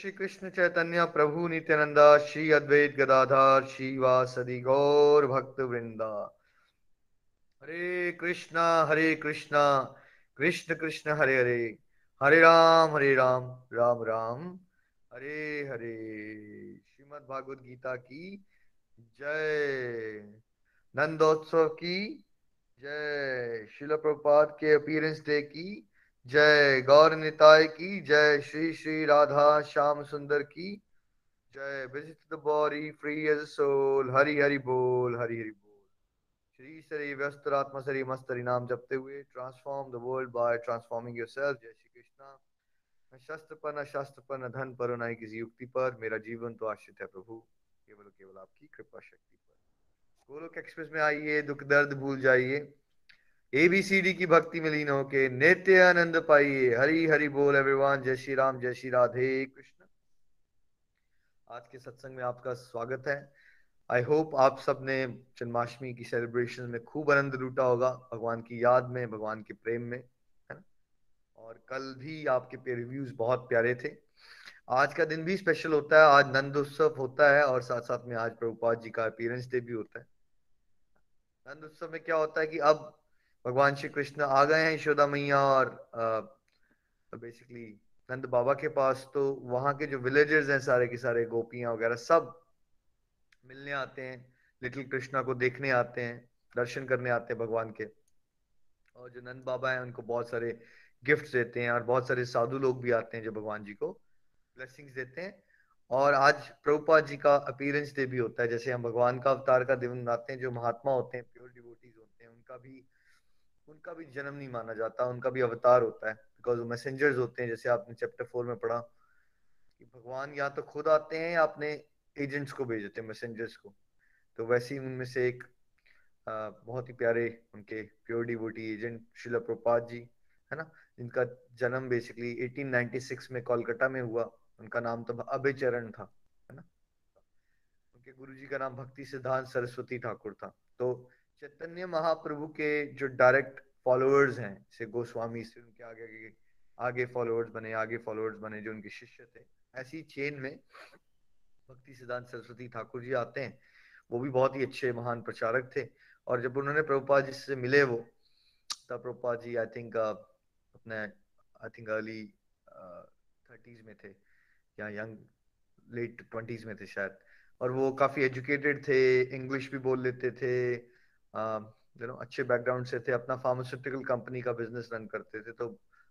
श्री कृष्ण चैतन्य प्रभु नित्यानंदा श्री अद्वैत गदाधार श्रीवासदि गौर भक्त वृंदा हरे कृष्णा हरे कृष्णा, कृष्ण कृष्ण, हरे हरे। हरे राम हरे राम राम राम। हरे हरे। श्रीमद् भागवत गीता की जय। नंदोत्सव की जय। शिल प्रपात के अपीयरेंस डे की जय गौर निताय की, जय श्री श्री राधा श्याम सुंदर की। जय visit the body free as soul, Hari Hari बोल, हरि हरि बोल। श्री सरी व्यस्त आत्मा सरी मस्त हरि नाम जपते हुए transform the world by transforming yourself जय श्री कृष्णा। न शस्त्र पर, न शास्त्र पर, न धन पर न किसी युक्ति पर। मेरा जीवन तो आश्रित है प्रभु, केवल केवल आपकी कृपा शक्ति पर। गोलोक एक्सप्रेस में आइए, दुख दर्द भूल जाइए। एबीसीडी की भक्ति में लीन होके नित्य आनंद पाइए। हरी हरि बोल एवरीवन जय श्री राम, जय श्री राधे कृष्ण। आज के सत्संग में आपका स्वागत है। आई होप आप सबने जन्माष्टमी की सेलिब्रेशन में खूब आनंद लूटा होगा, भगवान की याद में, भगवान के प्रेम में, है ना? और कल भी आपके पे रिव्यूज़ बहुत प्यारे थे। आज का दिन भी स्पेशल होता है, आज नंद उत्सव होता है और साथ साथ में आज प्रभुपाद जी का अपीयरेंस डे भी होता है। नंद उत्सव में क्या होता है कि अब भगवान श्री कृष्ण आ गए हैं यशोदा मैया और बेसिकली नंद बाबा के पास तो वहाँ के जो विलेजर्स हैं सारे के सारे, गोपियाँ वगैरह सब मिलने आते हैं लिटिल कृष्णा को देखने आते हैं, दर्शन करने आते हैं भगवान के। और जो नंद बाबा हैं, उनको बहुत सारे गिफ्ट देते हैं और बहुत सारे साधु लोग भी आते हैं जो भगवान जी को ब्लेसिंग्स देते हैं। और आज प्रभुपाद जी का अपीयरेंस डे भी होता है, जैसे हम भगवान का अवतार का दिन मनाते हैं, जो महात्मा होते हैं प्योर डिवोटीज होते हैं, उनका भी उनका भी जन्म नहीं माना जाता उनका भी अवतार होता है बिकॉज़ वो मैसेंजर्स होते हैं जैसे आपने चैप्टर फोर में पढ़ा कि भगवान या तो खुद आते हैं या अपने एजेंट्स को भेजते हैं मैसेंजर्स को। तो वैसे ही उनमें से एक आ, बहुत ही प्यारे उनके प्योर डिवोटी एजेंट शिला प्रपात जी है ना? जिनका जन्म बेसिकली 1896 में कोलकाता में हुआ। उनका नाम तो अभय चरण था है ना? उनके गुरुजी का नाम भक्ति सिद्धांत सरस्वती ठाकुर था। तो चैतन्य महाप्रभु के जो डायरेक्ट फॉलोअर्स हैं, जैसे गोस्वामी से उनके आगे आगे आगे फॉलोअर्स बने, आगे फॉलोअर्स बने, जो उनके शिष्य थे, ऐसी चेन में भक्ति सिद्धांत सरस्वती ठाकुर जी आते हैं, वो भी बहुत ही अच्छे, महान प्रचारक थे। और जब उन्होंने प्रभुपा जी से मिले वो, तब प्रभुपाद जी आई थिंक अपने आई थिंक अर्ली थर्टीज में थे, या यंग लेट ट्वेंटीज में थे शायद। और वो काफ़ी एजुकेटेड थे इंग्लिश भी बोल लेते थे यू नो अच्छे बैकग्राउंड से थे, अपना फार्मास्यूटिकल कंपनी का बिज़नेस रन करते थे तो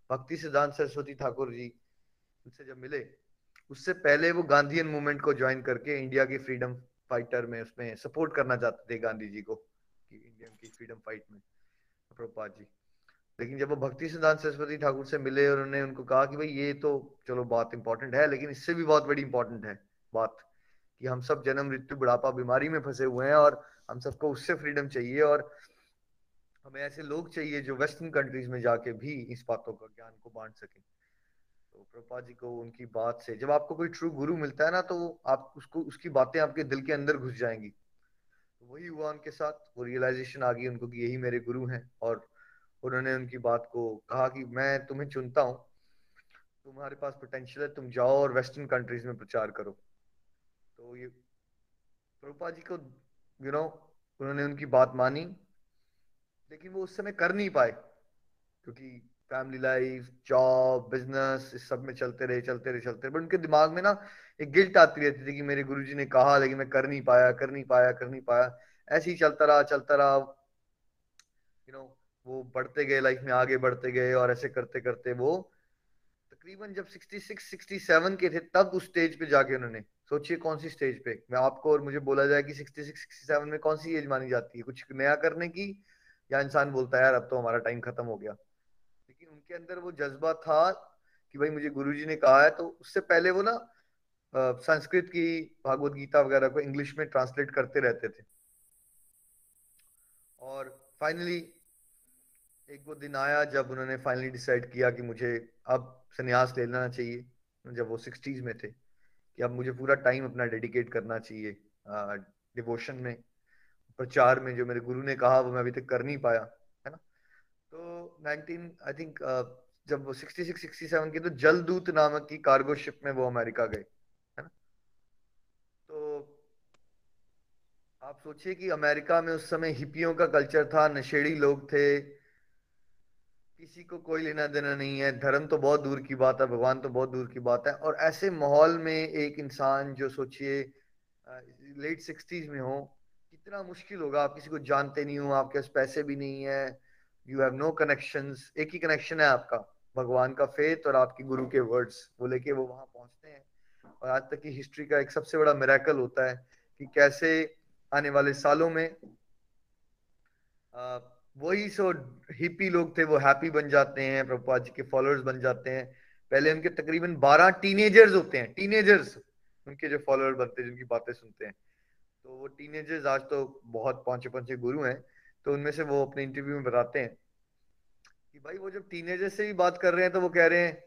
भक्ति सिद्धांत सरस्वती ठाकुर जी उनसे जब मिले, उससे पहले वो गांधीयन मूवमेंट को ज्वाइन करके इंडिया की फ्रीडम फाइटर में उसमें सपोर्ट करना चाहते थे गांधी जी को, कि इंडियन की फ्रीडम फाइट में, प्रभुपाद जी। लेकिन जब वो भक्ति सिद्धांत सरस्वती ठाकुर से मिले और उन्होंने उनको कहा कि भाई ये तो चलो बात इंपॉर्टेंट है, लेकिन इससे भी बहुत बड़ी इंपॉर्टेंट है बात, कि हम सब जन्म, मृत्यु, बुढ़ापा, बीमारी में फंसे हुए हैं और हम सबको उससे फ्रीडम चाहिए और हमें ऐसे लोग चाहिए जो वेस्टर्न कंट्रीज़ में जाके भी इस बातों का ज्ञान को बांट सके। तो प्रभा जी को उनकी बात से, जब आपको कोई ट्रू गुरु मिलता है ना तो आप उसको, उसकी बातें आपके दिल के अंदर घुस जाएँगी। तो वही हुआ उनके साथ, वो रियलाइजेशन आ गई उनको कि यही मेरे गुरु हैं और उन्होंने उनकी बात को कहा कि मैं तुम्हें चुनता हूँ, तुम्हारे पास पोटेंशियल है, तुम जाओ और वेस्टर्न कंट्रीज़ में प्रचार करो। तो ये प्रभुपा जी को यू नो उन्होंने उनकी बात मानी, लेकिन वो उस समय कर नहीं पाए, क्योंकि फैमिली लाइफ जॉब बिज़नेस इस सब में चलते रहे चलते रहे चलते रहे। बट उनके दिमाग में ना एक गिल्ट आती रहती थी कि मेरे गुरुजी ने कहा, लेकिन मैं कर नहीं पाया, कर नहीं पाया, कर नहीं पाया। ऐसे ही चलता रहा चलता रहा। यू नो वो बढ़ते गए लाइफ में आगे बढ़ते गए और ऐसे करते करते वो तकरीबन जब 66 67 के थे, तब उस स्टेज पे जाके उन्होंने सोचिए कौन सी स्टेज पे। मैं आपको और मुझे बोला जाए कि 66 67 में कौन सी एज मानी जाती है? कुछ नया करने की? या इंसान बोलता है, यार, अब तो हमारा टाइम खत्म हो गया। लेकिन उनके अंदर वो जज्बा था कि भाई, मुझे गुरुजी ने कहा है तो उससे पहले वो ना संस्कृत की भागवत गीता वगैरह को इंग्लिश में ट्रांसलेट करते रहते थे। और फाइनली एक वो दिन आया जब उन्होंने फाइनली डिसाइड किया कि मुझे अब संन्यास लेना चाहिए, जब वो सिक्सटीज में थे। कि अब मुझे पूरा टाइम अपना डेडिकेट करना चाहिए डिवोशन में, प्रचार में, जो मेरे गुरु ने कहा, वो मैं अभी तक कर नहीं पाया, है ना? तो 19 आई थिंक जब वो 66 67 की तो जलदूत नामक की कार्गो शिप में वो अमेरिका गए, है ना? तो आप सोचिए कि अमेरिका में उस समय हिपियों का कल्चर था, नशेड़ी लोग थे किसी को कोई लेना देना नहीं है। धर्म तो बहुत दूर की बात है भगवान तो बहुत दूर की बात है। और ऐसे माहौल में एक इंसान जो सोचिए लेट सिक्सटीज में हो कितना मुश्किल होगा। आप किसी को जानते नहीं हो आपके पास पैसे भी नहीं है यू हैव नो कनेक्शन एक ही कनेक्शन है आपका। भगवान का फेथ और आपके गुरु के वर्ड्स वो लेके वो वहाँ पहुँचते हैं। और आज तक की हिस्ट्री का एक सबसे बड़ा मेरेकल होता है कि कैसे आने वाले सालों में आ, वही सो हिपी लोग थे, वो हैप्पी बन जाते हैं, प्रभुपाद जी के फॉलोअर्स बन जाते हैं। पहले उनके तकरीबन बारह टीनेजर्स होते हैं टीनेजर्स उनके जो फॉलोअर बनते हैं, जिनकी बातें सुनते हैं। तो वो टीनेजर्स आज तो बहुत पांचे पांचे गुरु हैं तो उनमें से वो अपने इंटरव्यू में बताते हैं कि भाई वो जब टीनेजर से भी बात कर रहे हैं तो वो कह रहे हैं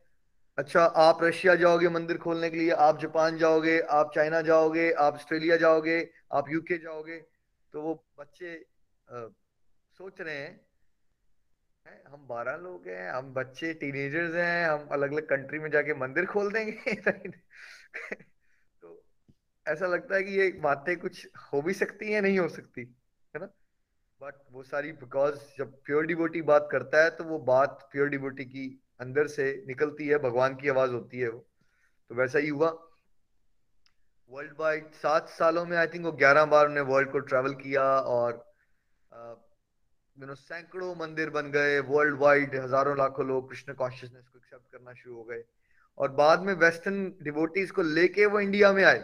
अच्छा आप रशिया जाओगे मंदिर खोलने के लिए, आप जापान जाओगे, आप चाइना जाओगे, आप ऑस्ट्रेलिया जाओगे, आप यूके जाओगे। तो वो बच्चे सोच रहे हैं? हम बारह लोग हैं, हम बच्चे टीनेजर्स हैं, हम अलग अलग कंट्री में जाके मंदिर खोल देंगे। तो ऐसा लगता है कि ये बातें कुछ हो भी सकती है नहीं हो सकती, है ना? बट वो सारी बिकॉज़ जब प्योर डिबोटी बात करता है तो वो बात प्योर डिबोटी की अंदर से निकलती है, भगवान की आवाज़ होती है वो। तो वैसा ही हुआ। वर्ल्ड वाइड सात सालों में आई थिंक वो ग्यारह बार उन्हें वर्ल्ड को ट्रेवल किया और यू नो सैकड़ों मंदिर बन गए वर्ल्ड वाइड हज़ारों लाखों लोग कृष्ण कॉन्शियसनेस को एक्सेप्ट करना शुरू हो गए। और बाद में वेस्टर्न डिवोटीज को लेके वो इंडिया में आए।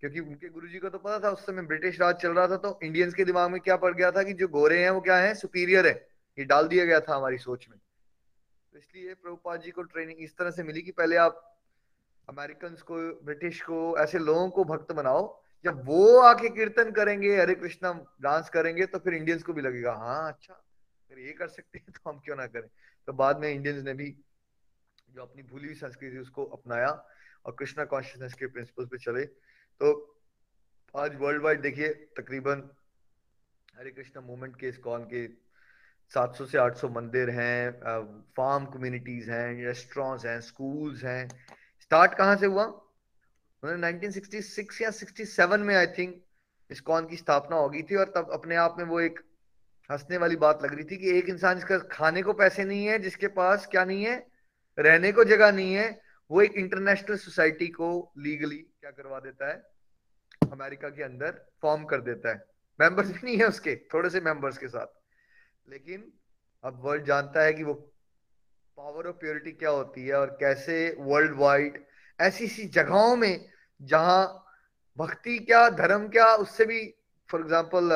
क्योंकि उनके गुरुजी को तो पता था, उस समय ब्रिटिश राज चल रहा था तो इंडियंस के दिमाग में क्या पड़ गया था कि जो गोरे हैं, वो क्या है? सुपीरियर है। ये डाल दिया गया था हमारी सोच में। तो इसलिए प्रभुपाद जी को ट्रेनिंग इस तरह से मिली कि पहले आप अमेरिकन को ब्रिटिश को, ऐसे लोगों को भक्त बनाओ। जब वो आके कीर्तन करेंगे, हरे कृष्णा डांस करेंगे तो फिर इंडियंस को भी लगेगा हाँ अच्छा अगर ये कर सकते हैं तो हम क्यों ना करें? तो बाद में इंडियंस ने भी जो अपनी भूली हुई संस्कृति उसको अपनाया और कृष्णा कॉन्शियसनेस के प्रिंसिपल पे चले। तो आज वर्ल्ड वाइड देखिए, तकरीबन हरे कृष्णा मूवमेंट के कॉन के 700 से 800 मंदिर हैं फार्म कम्युनिटीज हैं रेस्टोरेंट्स हैं स्कूल्स हैं। स्टार्ट कहाँ से हुआ? उन्होंने 1966 या 67 में आई थिंक इस कौन की स्थापना होगी थी और तब अपने आप में वो एक हंसने वाली बात लग रही थी कि एक इंसान जिसका खाने को पैसे नहीं है, जिसके पास क्या नहीं है, रहने को जगह नहीं है, वो एक इंटरनेशनल सोसाइटी को लीगली क्या करवा देता है? अमेरिका के अंदर फॉर्म कर देता है। मेंबर्स भी नहीं है उसके, थोड़े से मेंबर्स के साथ। लेकिन अब वर्ल्ड जानता है कि वो पावर ऑफ़ प्योरिटी क्या होती है और कैसे वर्ल्ड वाइड ऐसी ऐसी जगहों में जहाँ भक्ति क्या, धर्म क्या, उससे भी फॉर एग्ज़ाम्पल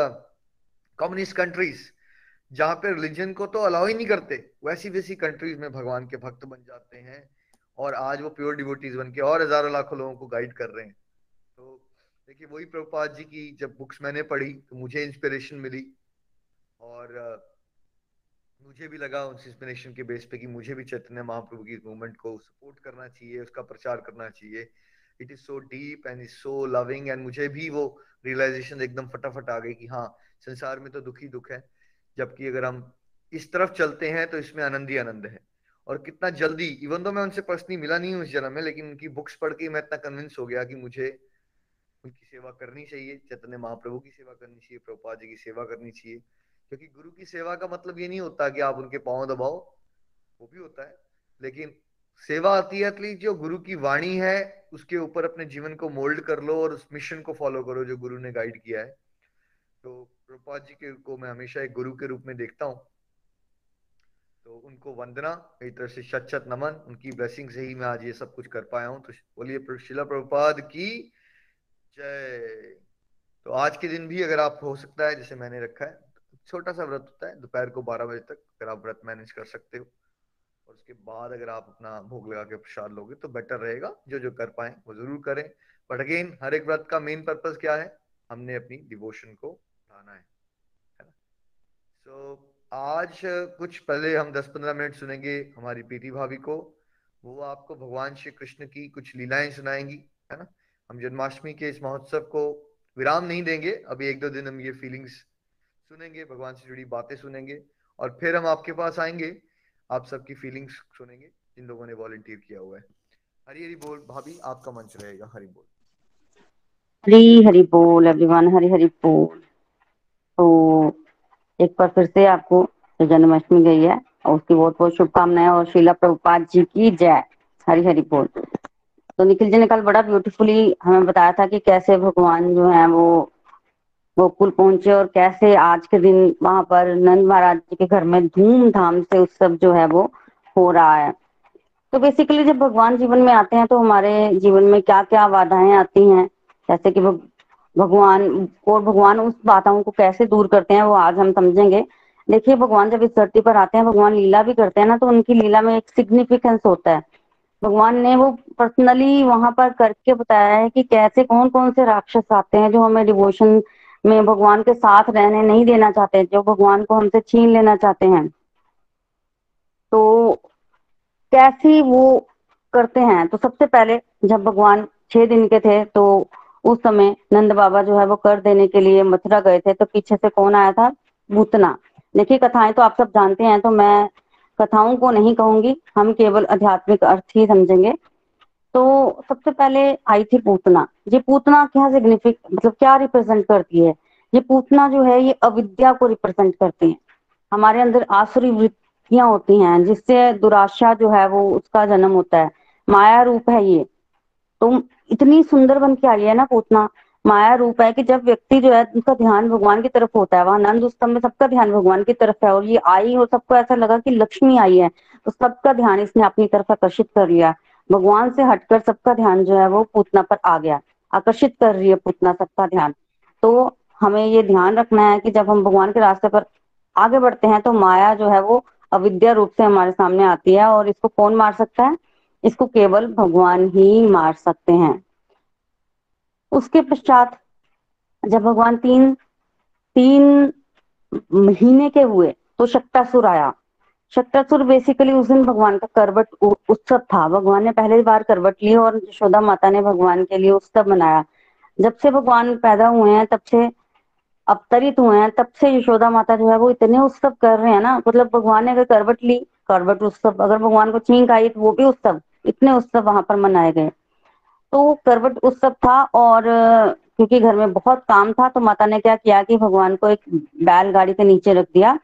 कम्युनिस्ट कंट्रीज़ जहाँ पे रिलीजन को तो अलाउ ही नहीं करते वैसी वैसी कंट्रीज़ में भगवान के भक्त बन जाते हैं और आज वो प्योर डिवोटीज बन के और हज़ारों लाखों लोगों को गाइड कर रहे हैं। तो देखिए, वही प्रभुपाद जी की जब बुक्स मैंने पढ़ी तो मुझे इंस्पिरेशन मिली और मुझे भी लगा उस इंस्पिरेशन के बेस पे कि मुझे भी चैतन्य महाप्रभु की मूवमेंट को सपोर्ट करना चाहिए, उसका प्रचार करना चाहिए। It is so deep and is so loving and मुझे भी वो रियलाइजेशन एकदम फटाफट आ गई कि हाँ संसार में तो दुख ही दुख है। जबकि अगर हम इस तरफ़ चलते हैं तो इसमें आनंद ही आनंद है। और कितना जल्दी इवन तो मैं उनसे पर्सनली मिला नहीं हूँ इस जन्म में, लेकिन उनकी बुक्स पढ़ के मैं इतना कन्विंस हो गया कि मुझे उनकी सेवा करनी चाहिए, चैतन्य महाप्रभु की सेवा करनी चाहिए प्रभुपा जी की सेवा करनी चाहिए। क्योंकि गुरु की सेवा का मतलब ये नहीं होता कि आप उनके पाँव दबाओ, वो भी होता है। लेकिन सेवा आती है एटलीस्ट जो गुरु की वाणी है, उसके ऊपर अपने जीवन को मोल्ड कर लो और उस मिशन को फॉलो करो जो गुरु ने गाइड किया है। तो प्रपात जी के को मैं हमेशा एक गुरु के रूप में देखता हूँ। तो उनको वंदना एक तरह से शत शत नमन, उनकी ब्लेसिंग से ही मैं आज ये सब कुछ कर पाया हूँ। तो बोलिए शिला प्रभुपाद की जय। तो आज के दिन भी अगर आप, हो सकता है, जैसे मैंने रखा है छोटा सा व्रत होता है दोपहर को बारह बजे तक अगर आप व्रत मैनेज कर सकते हो। और उसके बाद अगर आप अपना भोग लगा के प्रसाद लोगे तो बेटर रहेगा। जो जो कर पाए वो ज़रूर करें। बट अगेन हर एक व्रत का मेन पर्पज क्या है? हमने अपनी डिवोशन को बढ़ाना है। सो so, आज कुछ पहले हम 10-15 मिनट सुनेंगे हमारी प्रीति भाभी को। वो आपको भगवान श्री कृष्ण की कुछ लीलाएँ सुनाएँगी है ना? हम जन्माष्टमी के इस महोत्सव को विराम नहीं देंगे। अभी एक दो दिन हम ये फीलिंग्स सुनेंगे, भगवान से जुड़ी बातें सुनेंगे और फिर हम आपके पास आएँगे। आप सबकी फीलिंग्स सुनेंगे, जिन लोगों ने वॉलंटियर किया हुआ है। हरी हरी बोल, भाभी, आपका मंच रहेगा। हरी बोल। हरी हरी बोल एवरीवन हरी हरी बोल। तो एक बार फिर से आपको जन्माष्टमी गई है और उसकी बहुत बहुत शुभकामनाएँ और शीला प्रभुपाद जी की जय। हरी हरी बोल। तो निखिल जी ने कल बड़ा ब्यूटीफुली हमें बताया था कि कैसे भगवान जो है वो गोकुल पहुँचे और कैसे आज के दिन वहाँ पर नंद महाराज जी के घर में धूमधाम से उत्सव जो है वो हो रहा है। तो बेसिकली जब भगवान जीवन में आते हैं तो हमारे जीवन में क्या क्या बाधाएँ आती हैं? जैसे कि भगवान और भगवान उस बाधाओं को कैसे दूर करते हैं वो आज हम समझेंगे। देखिए, भगवान जब इस धरती पर आते हैं, भगवान लीला भी करते हैं ना तो उनकी लीला में एक सिग्निफिकेंस होता है। भगवान ने वो पर्सनली वहाँ पर करके बताया है कि कैसे कौन कौन से राक्षस आते हैं जो हमें डिवोशन में भगवान के साथ रहने नहीं देना चाहते, जो भगवान को हमसे छीन लेना चाहते हैं। तो कैसी वो करते हैं? तो सबसे पहले जब भगवान छह दिन के थे तो उस समय नंद बाबा जो है वो कर देने के लिए मथुरा गए थे तो पीछे से कौन आया था? भूतना। देखिए, कथाएँ तो आप सब जानते हैं तो मैं कथाओं को नहीं कहूँगी, हम केवल आध्यात्मिक अर्थ ही समझेंगे। तो सबसे पहले आई थी पूतना। ये पूतना क्या सिग्निफिक मतलब क्या रिप्रेजेंट करती है? ये पूतना जो है, ये अविद्या को रिप्रेजेंट करती है। हमारे अंदर आसुरी वृत्तियाँ होती हैं, जिससे दुराशा जो है, वो उसका जन्म होता है। माया रूप है ये। तो इतनी सुंदर बन के आई है ना पूतना। माया रूप है कि जब व्यक्ति जो है, उनका ध्यान भगवान की तरफ़ होता है, वहाँ नंद उत्सव में सबका ध्यान भगवान की तरफ़ है, और ये आई, और सबको ऐसा लगा कि लक्ष्मी आई है तो सबका ध्यान इसने अपनी तरफ़ आकर्षित कर लिया। भगवान से हटकर सबका ध्यान जो है वो पूतना पर आ गया, आकर्षित कर रही है पूतना, सबका ध्यान। तो हमें ये ध्यान रखना है कि जब हम भगवान के रास्ते पर आगे बढ़ते हैं तो माया जो है वो अविद्या रूप से हमारे सामने आती है और इसको कौन मार सकता है? इसको केवल भगवान ही मार सकते हैं। उसके पश्चात जब भगवान तीन तीन महीने के हुए तो शक्टासुर आया। शक्टासुर बेसिकली उस दिन भगवान का करवट उत्सव था। भगवान ने पहली बार करवट ली और यशोदा माता ने भगवान के लिए उत्सव मनाया। जब से भगवान पैदा हुए हैं, तब से अवतरित हुए हैं, तब से यशोदा माता जो है वो इतने उत्सव कर रहे हैं ना। मतलब भगवान ने अगर करवट ली, करवट उत्सव, अगर भगवान को छींक आई तो वो भी उत्सव, इतने उत्सव वहाँ पर मनाए गए। तो करवट उत्सव था और क्योंकि घर में बहुत काम था तो माता ने क्या किया कि भगवान को एक बैलगाड़ी के नीचे रख दिया।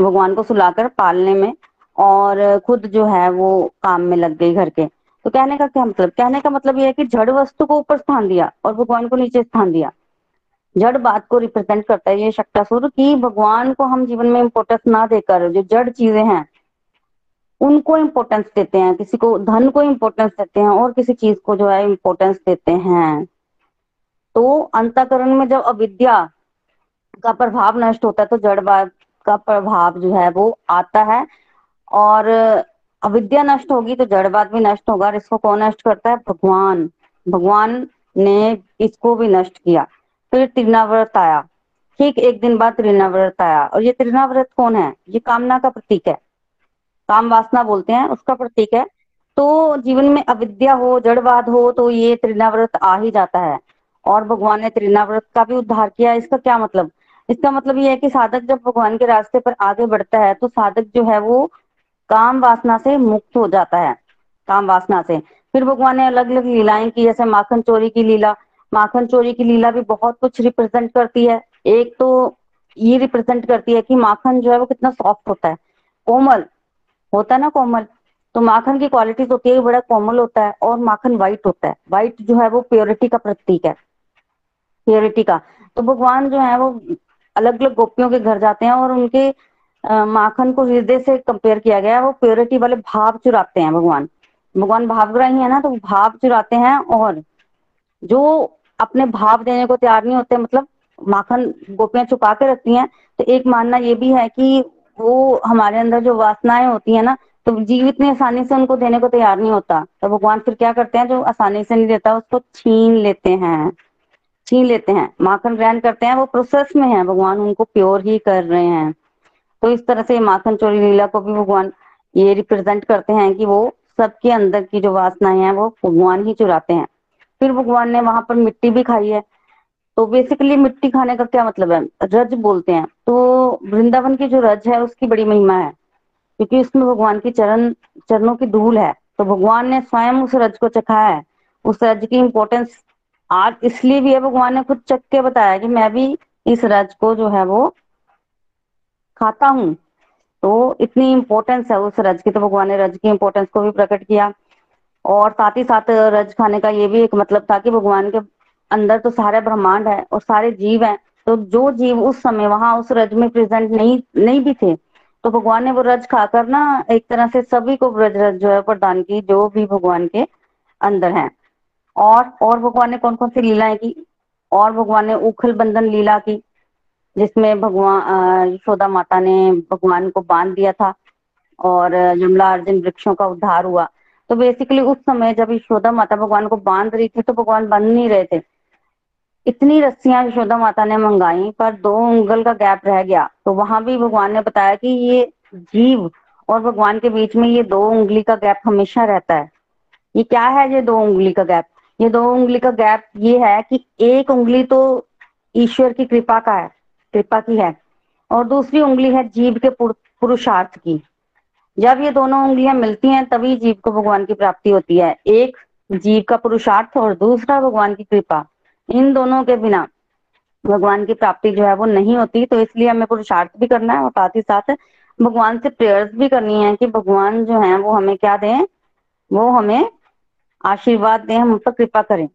भगवान को सुलाकर पालने में और खुद जो है वो काम में लग गई घर के। तो कहने का क्या मतलब? कहने का मतलब ये है कि जड़ वस्तु को ऊपर स्थान दिया और भगवान को नीचे स्थान दिया। जड़ बात को रिप्रेजेंट करता है ये शक्तासुर कि भगवान को हम जीवन में इम्पोर्टेंस ना देकर जो जड़ चीज़ें हैं, उनको इम्पोर्टेंस देते हैं, किसी को धन को इम्पोर्टेंस देते हैं और किसी चीज़ को जो है इम्पोर्टेंस देते हैं। तो अंतकरण में जब अविद्या का प्रभाव नष्ट होता है तो जड़वाद का प्रभाव जो है वो आता है। और अविद्या नष्ट होगी तो जड़वाद भी नष्ट होगा और इसको कौन नष्ट करता है? भगवान। भगवान ने इसको भी नष्ट किया। फिर त्रिनाव्रत आया। ठीक एक दिन बाद त्रिनाव्रत आया। और ये त्रिनाव्रत कौन है? ये कामना का प्रतीक है। काम वासना बोलते हैं, उसका प्रतीक है। तो जीवन में अविद्या हो, जड़वाद हो तो ये त्रिनाव्रत आ ही जाता है। और भगवान ने त्रिनाव्रत का भी उद्धार किया। इसका क्या मतलब? इसका मतलब ये है कि साधक जब भगवान के रास्ते पर आगे बढ़ता है तो साधक जो है वो काम वासना से मुक्त हो जाता है, काम वासना से। फिर भगवान ने अलग अलग लीलाएँ की, जैसे माखन चोरी की लीला। माखन चोरी की लीला भी बहुत कुछ रिप्रेजेंट करती है। एक तो ये रिप्रेजेंट करती है कि माखन जो है वो कितना सॉफ्ट होता है। कोमल, होता है ना कोमल? तो माखन की क्वालिटीज होती है बड़ा कोमल होता है और माखन व्हाइट होता है। व्हाइट जो है वो प्योरिटी का प्रतीक है। प्योरिटी का। तो भगवान जो है वो अलग अलग गोपियों के घर जाते हैं और उनके माखन को हृदय से कंपेयर किया गया है। वो प्योरिटी वाले भाव चुराते हैं भगवान। भगवान भावग्राही है ना तो भाव चुराते हैं और जो अपने भाव देने को तैयार नहीं होते मतलब माखन गोपियाँ छुपा के रखती हैं तो एक मानना ये भी है कि वो हमारे अंदर जो वासनाएँ होती है ना तो जीव इतनी आसानी से उनको देने को तैयार नहीं होता। तो भगवान फिर क्या करते हैं, जो आसानी से नहीं देता, उसको छीन लेते हैं। छीन लेते हैं, माखन ग्रहण करते हैं, वो प्रोसेस में है, भगवान उनको प्योर ही कर रहे हैं। तो इस तरह से माखन चोरी लीला को भी भगवान ये रिप्रेजेंट करते हैं कि वो सबके अंदर की जो वासनाएँ हैं, वो भगवान ही चुराते हैं। फिर भगवान ने वहाँ पर मिट्टी भी खाई है। तो बेसिकली मिट्टी खाने का क्या मतलब है? रज बोलते हैं। तो वृंदावन की जो रज है, उसकी बड़ी महिमा है। क्योंकि उसमें भगवान की चरण, चरणों की धूल है। तो भगवान ने स्वयं उस रज को चखा है। उस रज की इम्पोर्टेंस आज इसलिए भी है भगवान ने खुद चख के बताया कि मैं भी इस रज को जो है वो खाता हूँ। तो इतनी इम्पोर्टेंस है उस रज की तो भगवान ने रज की इम्पोर्टेंस को भी प्रकट किया। और साथ ही साथ रज खाने का ये भी एक मतलब था कि भगवान के अंदर तो सारे ब्रह्मांड है और सारे जीव हैं। तो जो जीव उस समय वहाँ उस रज में प्रेजेंट नहीं नहीं भी थे तो भगवान ने वो रज खाकर ना एक तरह से सभी को ब्रज रज जो है प्रदान की, जो भी भगवान के अंदर है। और और भगवान ने कौन कौन सी लीलाएँ की? और भगवान ने उखल बंधन लीला की, जिसमें भगवान यशोदा माता ने भगवान को बाँध दिया था और यमला अर्जुन वृक्षों का उद्धार हुआ। तो बेसिकली उस समय जब यशोदा माता भगवान को बाँध रही थी तो भगवान बंध नहीं रहे थे। इतनी रस्सियाँ यशोदा माता ने मंगाई, पर दो उंगल का गैप रह गया। तो वहाँ भी भगवान ने बताया कि ये जीव और भगवान के बीच में ये दो उंगली का गैप हमेशा रहता है। ये क्या है, ये दो उंगली का गैप ये दो उंगली का गैप ये है कि एक उंगली तो ईश्वर की कृपा का है, कृपा की है, और दूसरी उंगली है जीव के पुरुषार्थ की। जब ये दोनों उंगलियाँ मिलती हैं, तभी जीव को भगवान की प्राप्ति होती है। एक, जीव का पुरुषार्थ और दूसरा, भगवान की कृपा। इन दोनों के बिना भगवान की प्राप्ति जो है वो नहीं होती तो इसलिए हमें पुरुषार्थ भी करना है और साथ ही साथ भगवान से प्रेयर्स भी करनी है कि भगवान जो है वो हमें क्या दें, वो हमें आशीर्वाद दें, हम पर कृपा करें।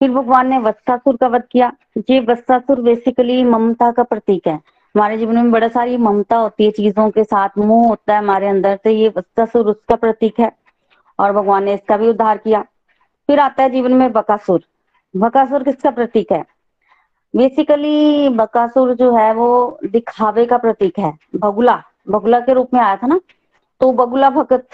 फिर भगवान ने वत्सासुर का वध किया। ये वत्सासुर बेसिकली ममता का प्रतीक है। हमारे जीवन में बड़ा सारी ममता होती है चीज़ों के साथ। मोह होता है हमारे अंदर से ये वत्सासुर उसका प्रतीक है। और भगवान ने इसका भी उद्धार किया। फिर आता है जीवन में बकासुर। बकासुर किसका प्रतीक है? बेसिकली बकासुर जो है वो दिखावे का प्रतीक है। बगुला। बगुला के रूप में आया था ना? तो बगुला भगत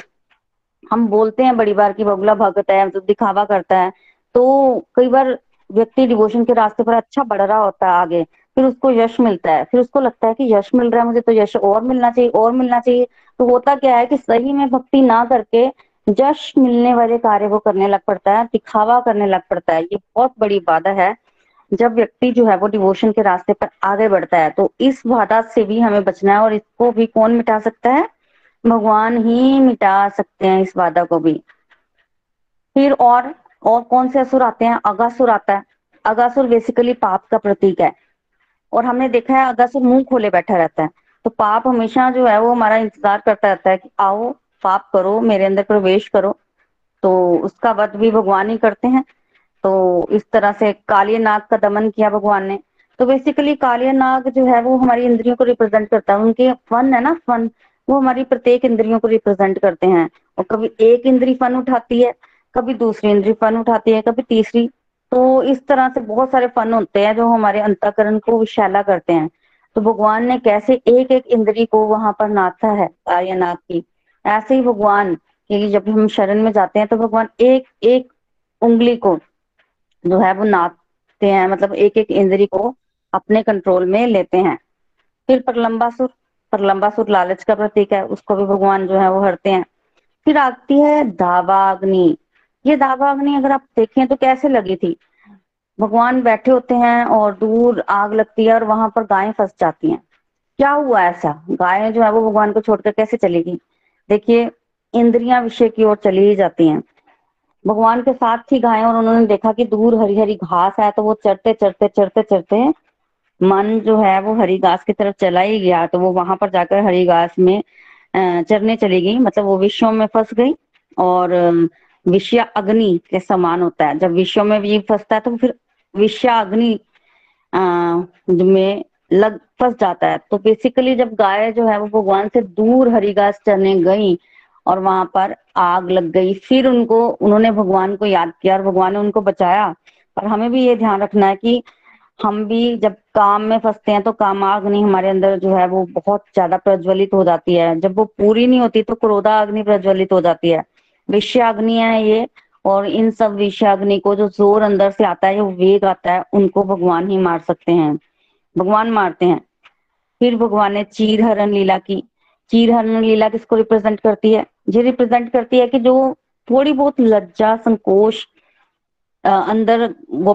हम बोलते हैं बड़ी बार की बगुला भगत है तो दिखावा करता है। तो कई बार व्यक्ति डिवोशन के रास्ते पर अच्छा बढ़ रहा होता है आगे, फिर उसको यश मिलता है। फिर उसको लगता है कि यश मिल रहा है, मुझे तो यश और मिलना चाहिए, और मिलना चाहिए। तो होता क्या है कि सही में भक्ति ना करके यश मिलने वाले कार्य को करने लग पड़ता है, दिखावा करने लग पड़ता है। ये बहुत बड़ी बाधा है। जब व्यक्ति जो है वो डिवोशन के रास्ते पर आगे बढ़ता है तो इस बाधा से भी हमें बचना है और इसको भी कौन मिटा सकता है? भगवान ही मिटा सकते हैं इस बाधा को भी। फिर और और कौन से असुर आते हैं? अगासुर आता है। अगासुर बेसिकली पाप का प्रतीक है। और हमने देखा है, अगासुर मुँह खोले बैठा रहता है। तो पाप हमेशा जो है, वो हमारा इंतज़ार करता रहता है कि आओ, पाप करो, मेरे अंदर प्रवेश करो। तो उसका वध भी भगवान ही करते हैं। तो इस तरह से कालिय नाग का दमन किया भगवान ने। तो बेसिकली कालिय नाग जो है, वो हमारी इंद्रियों को रिप्रेजेंट करता है। उनके फन है ना फन वो हमारी प्रत्येक इंद्रियों को रिप्रेजेंट करते हैं। और कभी एक इंद्री फन उठाती है, कभी दूसरी इंद्री फन उठाती है, कभी तीसरी। तो इस तरह से बहुत सारे फन होते हैं जो हमारे अंतकरण को विशाला करते हैं। तो भगवान ने कैसे एक एक इंद्री को वहाँ पर नाथा है, आर्यनाथ की? ऐसे ही भगवान कि जब हम शरण में जाते हैं तो भगवान एक एक उंगली को जो है वो नाथते हैं मतलब एक एक इंद्री को अपने कंट्रोल में लेते हैं। फिर प्रलंबासुर प्रलंबासुर लालच का प्रतीक है, उसको भी भगवान जो है वो हरते हैं। फिर आती है दावाग्नि। ये दावाग्नि अगर आप देखें तो कैसे लगी थी? भगवान बैठे होते हैं और दूर आग लगती है और वहाँ पर गायें फंस जाती हैं। क्या हुआ ऐसा? गायें जो है वो भगवान को छोड़कर कैसे चलेगी देखिए, इंद्रियाँ विषय की ओर चली ही जाती हैं। भगवान के साथ थी गायें और उन्होंने देखा कि दूर हरी हरी घास है तो वो चढ़ते चढ़ते चढ़ते चढ़ते मन जो है वो हरी घास की तरफ़ चला ही गया तो वो वहाँ पर जाकर हरी घास में चरने चली गई। मतलब वो विश्व में फंस गई और विषय अग्नि के समान होता है। जब विश्व में भी फंसता है तो फिर विषय अग्नि में लग, फंस जाता है। तो बेसिकली जब गाय जो है वो भगवान से दूर हरी घास चरने गई और वहाँ पर आग लग गई, फिर उनको, उन्होंने भगवान को याद किया और भगवान ने उनको बचाया। पर हमें भी ये ध्यान रखना है कि हम भी जब काम में फंसते हैं तो कामाग्नि हमारे अंदर जो है वो बहुत ज़्यादा प्रज्वलित हो जाती है। जब वो पूरी नहीं होती तो क्रोधा अग्नि प्रज्वलित हो जाती है। विषयाग्नि है ये, और इन सब विषयाग्नि को जो ज़ोर अंदर से आता है, जो वेग आता है, उनको भगवान ही मार सकते हैं। भगवान मारते हैं। फिर भगवान ने चीर हरण लीला की। चीर हरण लीला किसको रिप्रेजेंट करती है? ये रिप्रेजेंट करती है कि जो थोड़ी बहुत लज्जा, संकोच अंदर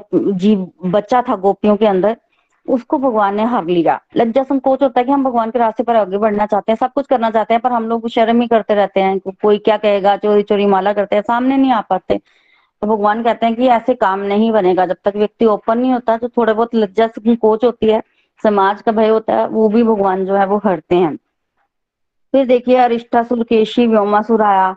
जीव बच्चा था गोपियों के अंदर उसको भगवान ने हर लिया। लज्जा संकोच होता है कि हम भगवान के रास्ते पर आगे बढ़ना चाहते हैं सब कुछ करना चाहते हैं पर हम लोग शर्म ही करते रहते हैं को, कोई क्या कहेगा चोरी चोरी माला करते हैं सामने नहीं आ पाते। तो भगवान कहते हैं कि ऐसे काम नहीं बनेगा। जब तक व्यक्ति ओपन नहीं होता तो थोड़े बहुत लज्जा संकोच होती है समाज का भय होता है वो भी भगवान जो है वो हरते हैं। फिर देखिए अरिष्ठा केशी व्योमासुर आया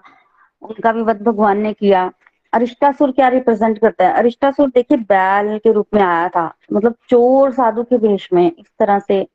उनका भी वध भगवान ने किया। अरिष्टासुर क्या रिप्रेजेंट करता है? अरिष्टासुर देखिए, बैल के रूप में आया था। मतलब चोर साधु के वेश में इस तरह से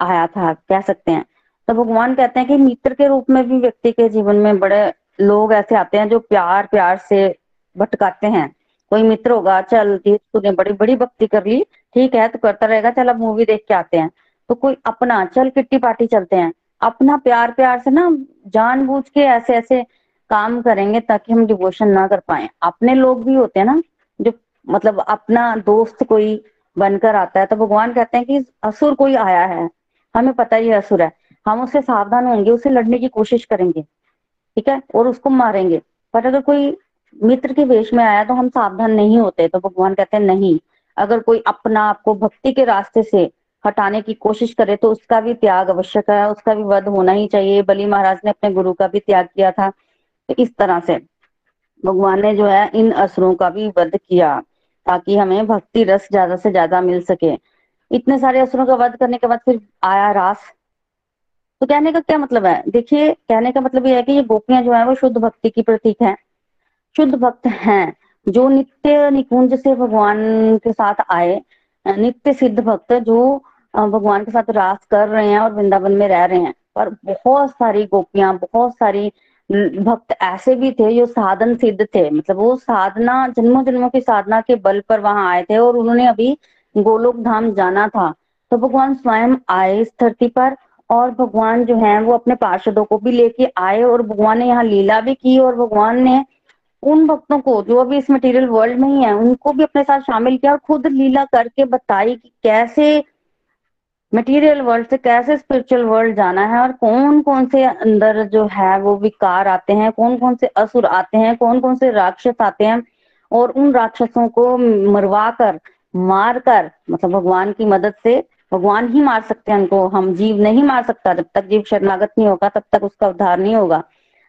आया था, कह सकते हैं। तो भगवान कहते हैं कि मित्र के रूप में भी व्यक्ति के जीवन में बड़े लोग ऐसे आते हैं जो प्यार प्यार से भटकाते हैं। कोई मित्र होगा, चल तूने बड़ी बड़ी भक्ति कर ली, ठीक है तो करता रहेगा, चल, अब मूवी देख के आते हैं। तो कोई अपना, चल, किट्टी पार्टी चलते हैं। अपना प्यार प्यार से ना जानबूझ के ऐसे ऐसे काम करेंगे ताकि हम डिवोशन ना कर पाए। अपने लोग भी होते हैं ना, जो मतलब अपना दोस्त कोई बनकर आता है तो भगवान कहते हैं कि असुर कोई आया है, हमें पता ही असुर है। हम उससे सावधान होंगे, उसे लड़ने की कोशिश करेंगे, ठीक है? और उसको मारेंगे। पर अगर कोई मित्र के वेश में आया तो हम सावधान नहीं होते तो भगवान कहते हैं, नहीं, अगर कोई अपना आपको भक्ति के रास्ते से हटाने की कोशिश करे तो उसका भी त्याग आवश्यक है उसका भी वध होना ही चाहिए। बली महाराज ने अपने गुरु का भी त्याग किया था। तो इस तरह से भगवान ने जो है इन असुरों का भी वध किया ताकि हमें भक्ति रस ज़्यादा से ज़्यादा मिल सके। इतने सारे असुरों का वध करने के बाद फिर आया रास। तो कहने का क्या मतलब है? देखिए, कहने का मतलब यह है कि ये गोपियाँ जो है वो शुद्ध भक्ति की प्रतीक है। शुद्ध भक्त हैं, जो नित्य निकुंज से भगवान के साथ आए, नित्य सिद्ध भक्त जो भगवान के साथ रास कर रहे हैं और वृंदावन में रह रहे हैं। पर बहुत सारी गोपियाँ, बहुत सारी भक्त ऐसे भी थे जो साधन सिद्ध थे। मतलब वो साधना जन्मों जन्मों की साधना के बल पर वहाँ आए थे और उन्होंने अभी गोलोक धाम जाना था। तो भगवान स्वयं आए इस धरती पर और भगवान जो है वो अपने पार्षदों को भी लेके आए और भगवान ने यहाँ लीला भी की और भगवान ने उन भक्तों को, जो अभी इस मटेरियल वर्ल्ड में ही है, उनको भी अपने साथ शामिल किया और खुद लीला करके बताई कि कैसे मटेरियल वर्ल्ड से कैसे स्पिरिचुअल वर्ल्ड जाना है और कौन कौन से अंदर जो है वो विकार आते हैं कौन कौन से असुर आते हैं कौन कौन से राक्षस आते हैं और उन राक्षसों को मरवा कर मार कर मतलब भगवान की मदद से भगवान ही मार सकते हैं उनको। हम जीव नहीं मार सकता। जब तक जीव शरणागत नहीं होगा, तब तक उसका उद्धार नहीं होगा।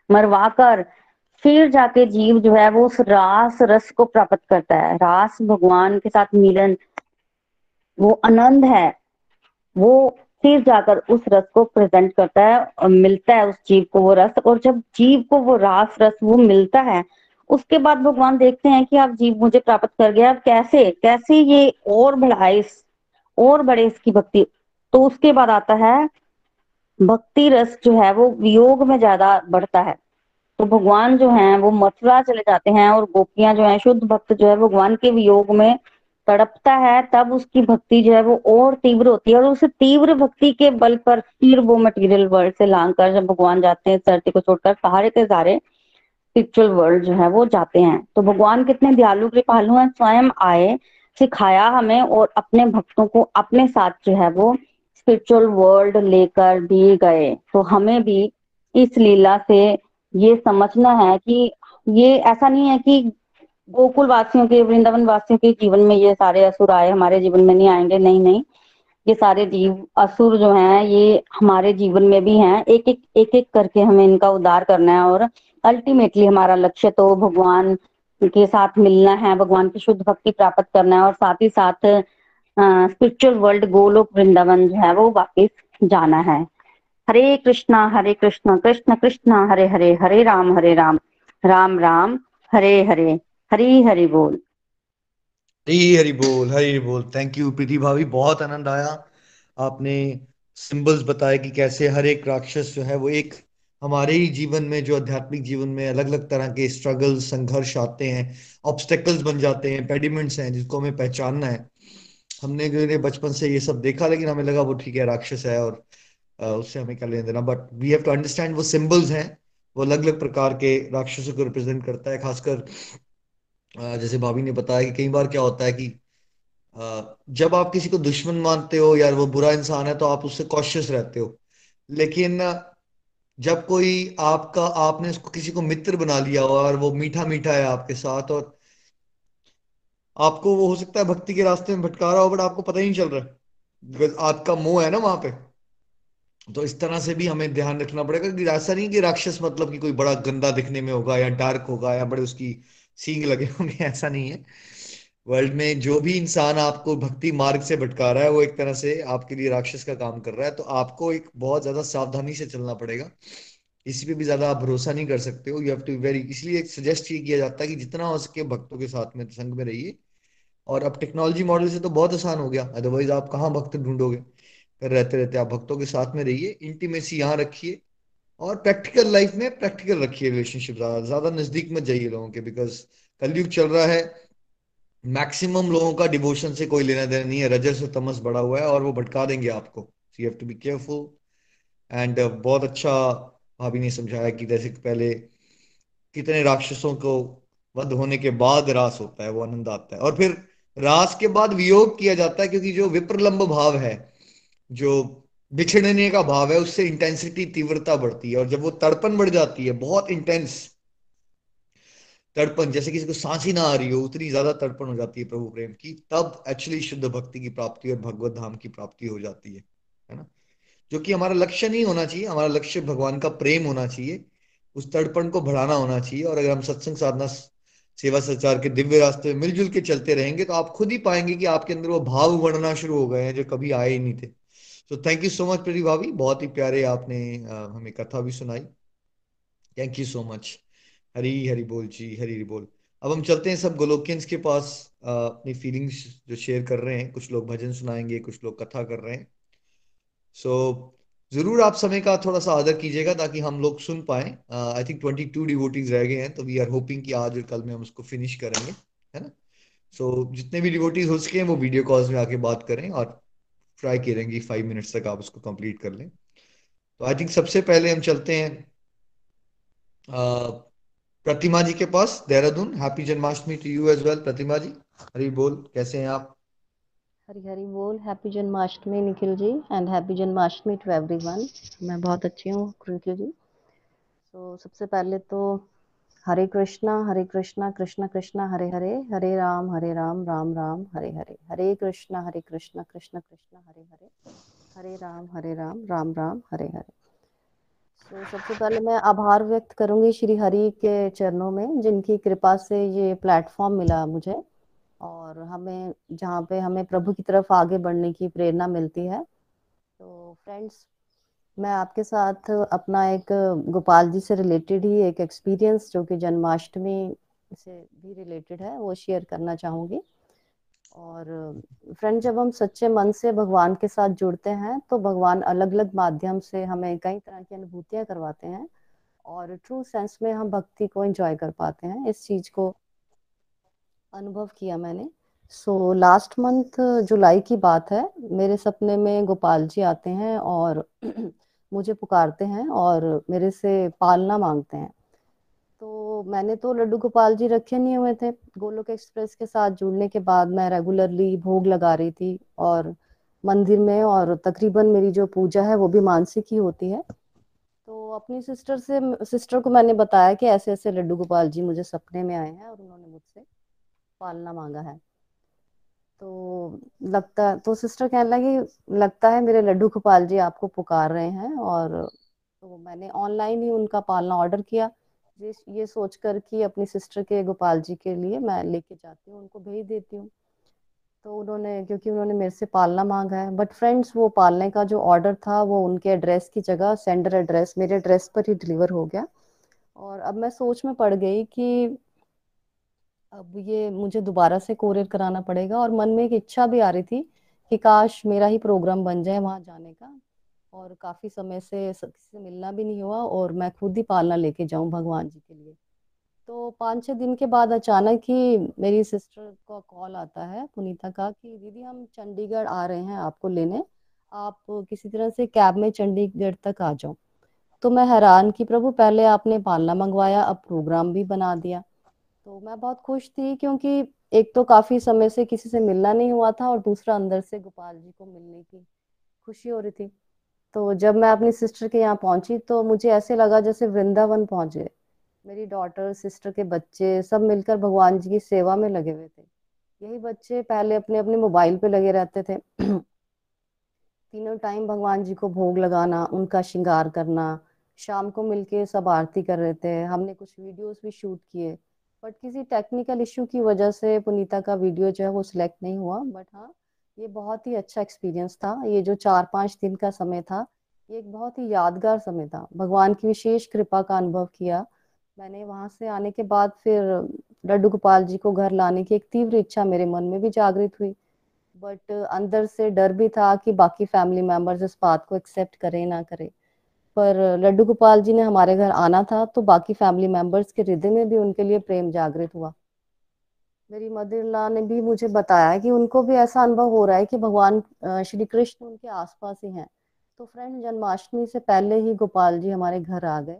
मरवा कर फिर जाके जीव जो है वो उस रास रस को प्राप्त करता है। रास भगवान के साथ मिलन, वो आनंद है। वो फिर जाकर उस रस को प्रेजेंट करता है और मिलता है उस जीव को वो रस और जब जीव को वो रास रस वो मिलता है, उसके बाद भगवान देखते हैं कि आप जीव मुझे प्राप्त कर गया, अब कैसे कैसे ये और बढ़ाए और बढ़े इसकी भक्ति। तो उसके बाद आता है, भक्ति रस जो है वो वियोग में ज़्यादा बढ़ता है। तो भगवान जो है वो मथुरा चले जाते हैं और गोपियाँ जो है, शुद्ध भक्त जो है, भगवान के वियोग में तड़पता है, तब उसकी भक्ति जो है वो और तीव्र होती है और उस तीव्र भक्ति के बल पर फिर वो मटेरियल वर्ल्ड से लांग कर जब भगवान जाते हैं धरती को छोड़कर सारे के सारे स्पिरिचुअल वर्ल्ड जो है वो जाते हैं। तो भगवान कितने दयालु, कृपालु हैं, स्वयं आए, सिखाया हमें और अपने भक्तों को अपने साथ जो है वो स्पिरिचुअल वर्ल्ड लेकर भी गए। तो हमें भी इस लीला से ये समझना है कि ये ऐसा नहीं है कि गोकुल वासियों के वृंदावन वासियों के जीवन में ये सारे असुर आए, हमारे जीवन में नहीं आएँगे, नहीं नहीं। ये सारे जीव, असुर जो हैं, ये हमारे जीवन में भी हैं। एक एक एक एक करके हमें इनका उद्धार करना है और अल्टीमेटली हमारा लक्ष्य तो भगवान के साथ मिलना है, भगवान की शुद्ध भक्ति प्राप्त करना है और साथ ही साथ स्पिरिचुअल वर्ल्ड गोलोक वृंदावन जो है, वो वापिस जाना है। हरे कृष्णा हरे कृष्णा, कृष्ण, कृष्णा, हरे हरे हरे राम हरे राम। राम राम, हरे हरे। हरी हरि बोल। हरी हरि बोल, हरी बोल। थैंक यू प्रीति भाभी। बहुत आनंद आया। आपने सिंबल्स बताए कि कैसे हर एक राक्षस जो है वो एक हमारे ही जीवन में, जो आध्यात्मिक जीवन में अलग अलग तरह के स्ट्रगल संघर्ष आते हैं ऑब्स्टेकल्स बन जाते हैं पेडिमेंट्स हैं, जिसको हमें पहचानना है। हमने जो बचपन से ये सब देखा, लेकिन हमें लगा वो ठीक है, राक्षस है और उससे हमें क्या लेना देना but we have to understand वो सिंबल्स हैं, वो अलग अलग प्रकार के राक्षसों को रिप्रेजेंट करता है, खासकर जैसे भाभी ने बताया कि कई बार क्या होता है कि जब आप किसी को दुश्मन मानते हो यार वो बुरा इंसान है तो आप उससे कॉशियस रहते हो। लेकिन, जब कोई आपका, आपने उसको किसी को मित्र बना लिया हो और वो मीठा मीठा है आपके साथ और आपको वो हो सकता है भक्ति के रास्ते में भटका रहा हो, बट आपको पता ही नहीं चल रहा। है आपका मोह है ना वहाँ पे। तो इस तरह से भी हमें ध्यान रखना पड़ेगा कि ऐसा नहीं कि राक्षस मतलब कि कोई बड़ा गंदा दिखने में होगा या डार्क होगा या बड़े उसकी सींग लगे होंगे, ऐसा नहीं है। वर्ल्ड में जो भी इंसान आपको भक्ति मार्ग से भटका रहा है, वो एक तरह से आपके लिए राक्षस का काम कर रहा है तो आपको एक बहुत ज़्यादा सावधानी से चलना पड़ेगा। इसी पे भी ज़्यादा आप भरोसा नहीं कर सकते हो। यू हैव टू वेरी इसलिए सजेस्ट ये किया जाता है कि जितना हो सके भक्तों के साथ में, संग में रहिए। और अब टेक्नोलॉजी मॉडल से तो बहुत आसान हो गया। अदरवाइज़ आप कहाँ भक्त ढूंढोगे? रहते रहते आप भक्तों के साथ में रहिए। इंटीमेसी यहाँ रखिए। और प्रैक्टिकल लाइफ में प्रैक्टिकल रखिए रिलेशनशिप ज़्यादा ज़्यादा नज़दीक में जाइए लोगों के बिकॉज़ कलयुग चल रहा है। मैक्सिमम लोगों का डिवोशन से कोई लेना देना नहीं है। रजर से तमस बड़ा हुआ है और वो भटका देंगे आपको। You have to be careful and बहुत अच्छा भाभी ने समझाया कि जैसे पहले कितने राक्षसों को वध होने के बाद रास होता है, वो आनंद आता है। और फिर रास के बाद वियोग किया जाता है क्योंकि जो विप्रलंब भाव है, जो बिछड़ने का भाव है, उससे इंटेंसिटी तीव्रता बढ़ती है और जब वो तड़पन बढ़ जाती है, बहुत इंटेंस तड़पन, जैसे किसी को सांस ही ना आ रही हो, उतनी ज़्यादा तड़पन हो जाती है प्रभु प्रेम की, तब एक्चुअली शुद्ध भक्ति की प्राप्ति और भगवत धाम की प्राप्ति हो जाती है है ना? जो कि हमारा लक्ष्य नहीं होना चाहिए, हमारा लक्ष्य भगवान का प्रेम होना चाहिए, उस तड़पण को बढ़ाना होना चाहिए और अगर हम सत्संग साधना, सेवा संचार के दिव्य रास्ते में मिलजुल के चलते रहेंगे तो आप खुद ही पाएँगे कि आपके अंदर वो भाव बढ़ना शुरू हो गए हैं जो कभी आए ही नहीं थे। तो थैंक यू सो मच प्री भाभी बहुत ही प्यारे आपने हमें कथा भी सुनाई। Thank you so much Hari Hari बोल जी हरी हरी बोल। अब हम चलते हैं सब गोलोकियंस के पास अपनी फीलिंग्स जो शेयर कर रहे हैं। कुछ लोग भजन सुनाएँगे कुछ लोग कथा कर रहे हैं। सो so, ज़रूर आप समय का थोड़ा सा आदर कीजिएगा ताकि हम लोग सुन पाए। I think twenty two devotees रह गए हैं तो वी आर होपिंग कि आज और कल में हम उसको फिनिश करेंगे है ना? सो so, जितने भी डिवोटीज हो सके वो वीडियो कॉल्स में आके बात करें और ट्राई करेंगे फाइव मिनट्स तक आप उसको कंप्लीट कर लें। तो आई थिंक सबसे पहले हम चलते हैं प्रतिमा जी के पास, Dehradun. Happy Janmashtami to you as well Pratima ji. Hari बोल, कैसे हैं आप? हरी हरी बोल happy Janmashtami Nikhil ji and happy Janmashtami to everyone मैं बहुत अच्छी हूँ निखिल जी। तो सबसे पहले तो हरे कृष्णा हरे कृष्णा, कृष्ण कृष्ण, हरे हरे हरे राम हरे राम राम राम, हरे हरे। हरे कृष्णा हरे कृष्णा, कृष्ण कृष्ण, हरे हरे। हरे राम हरे राम राम राम, हरे हरे। तो सबसे पहले मैं आभार व्यक्त करूँगी श्री हरि के चरणों में, जिनकी कृपा से ये प्लेटफॉर्म मिला मुझे। और हमें, जहाँ पे हमें प्रभु की तरफ़ आगे बढ़ने की प्रेरणा मिलती है। तो फ्रेंड्स मैं आपके साथ अपना एक, गोपाल जी से रिलेटेड ही एक एक्सपीरियंस जो कि जन्माष्टमी से भी रिलेटेड है, वो शेयर करना चाहूँगी। और फ्रेंड जब हम सच्चे मन से भगवान के साथ जुड़ते हैं तो भगवान अलग अलग माध्यम से हमें कई तरह की अनुभूतियाँ करवाते हैं और ट्रू सेंस में हम भक्ति को एंजॉय कर पाते हैं। इस चीज़ को अनुभव किया मैंने। सो लास्ट मंथ जुलाई की बात है। मेरे सपने में गोपाल जी आते हैं और मुझे पुकारते हैं और मेरे से पालना मांगते हैं। तो मैंने तो लड्डू गोपाल जी रखे नहीं हुए थे। गोलोक एक्सप्रेस के साथ जुड़ने के बाद मैं रेगुलरली भोग लगा रही थी और मंदिर में और तकरीबन मेरी जो पूजा है वो भी मानसिक ही होती है। तो अपनी सिस्टर से सिस्टर को मैंने बताया कि ऐसे ऐसे लड्डू गोपाल जी मुझे सपने में आए हैं और उन्होंने मुझसे पालना मांगा है। तो लगता तो सिस्टर कहने लगी, लगता है मेरे लड्डू गोपाल जी आपको पुकार रहे हैं और तो मैंने ऑनलाइन ही उनका पालना ऑर्डर किया। ये ये सोच कर कि अपनी सिस्टर के गोपाल जी के लिए मैं लेके जाती हूँ, उनको भेज देती हूँ। तो उन्होंने, क्योंकि उन्होंने मेरे से पालना मांगा है बट फ्रेंड्स वो पालने का जो ऑर्डर था, वो उनके एड्रेस की जगह सेंडर एड्रेस मेरे एड्रेस पर ही डिलीवर हो गया। और अब मैं सोच में पड़ गई कि अब ये मुझे दोबारा से कोरियर कराना पड़ेगा और मन में एक इच्छा भी आ रही थी कि काश मेरा ही प्रोग्राम बन जाए वहाँ जाने का। और काफ़ी समय से किसी से मिलना भी नहीं हुआ और मैं खुद ही पालना लेके जाऊँ भगवान जी के लिए। तो पाँच छः दिन के बाद अचानक ही मेरी सिस्टर का कॉल आता है पुनीता का कि दीदी हम चंडीगढ़ आ रहे हैं आपको लेने। आप किसी तरह से कैब में चंडीगढ़ तक आ जाओ। तो मैं हैरान कि प्रभु पहले आपने पालना मंगवाया, अब प्रोग्राम भी बना दिया। तो मैं बहुत खुश थी क्योंकि एक तो काफ़ी समय से किसी से मिलना नहीं हुआ था और दूसरा अंदर से गोपाल जी को मिलने की खुशी हो रही थी। तो जब मैं अपनी सिस्टर के यहाँ पहुँची तो मुझे ऐसे लगा जैसे वृंदावन पहुँचे। मेरी डॉटर सिस्टर के बच्चे सब मिलकर भगवान जी की सेवा में लगे हुए थे। यही बच्चे पहले अपने अपने मोबाइल पे लगे रहते थे। तीनों टाइम भगवान जी को भोग लगाना, उनका श्रृंगार करना, शाम को मिलके सब आरती कर रहे थे। हमने कुछ वीडियोस भी शूट किए। बट किसी टेक्निकल इशू की वजह से पुनीता का वीडियो जो है वो सिलेक्ट नहीं हुआ। बट हाँ ये बहुत ही अच्छा एक्सपीरियंस था। ये जो चार पाँच दिन का समय था, ये एक बहुत ही यादगार समय था। भगवान की विशेष कृपा का अनुभव किया। मैंने वहाँ से आने के बाद फिर लड्डू गोपाल जी को घर लाने की एक तीव्र इच्छा मेरे मन में भी जागृत हुई। बट अंदर से डर भी था कि बाकी फैमिली मेंबर्स इस बात को एक्सेप्ट करें, ना करें। पर लड्डू गोपाल जी ने हमारे घर आना था तो बाकी फैमिली मेंबर्स के हृदय में भी उनके लिए प्रेम जागृत हुआ। मेरी मदर ने भी मुझे बताया कि उनको भी ऐसा अनुभव हो रहा है कि भगवान श्री कृष्ण उनके आसपास ही हैं। तो फ्रेंड जन्माष्टमी से पहले ही गोपाल जी हमारे घर आ गए।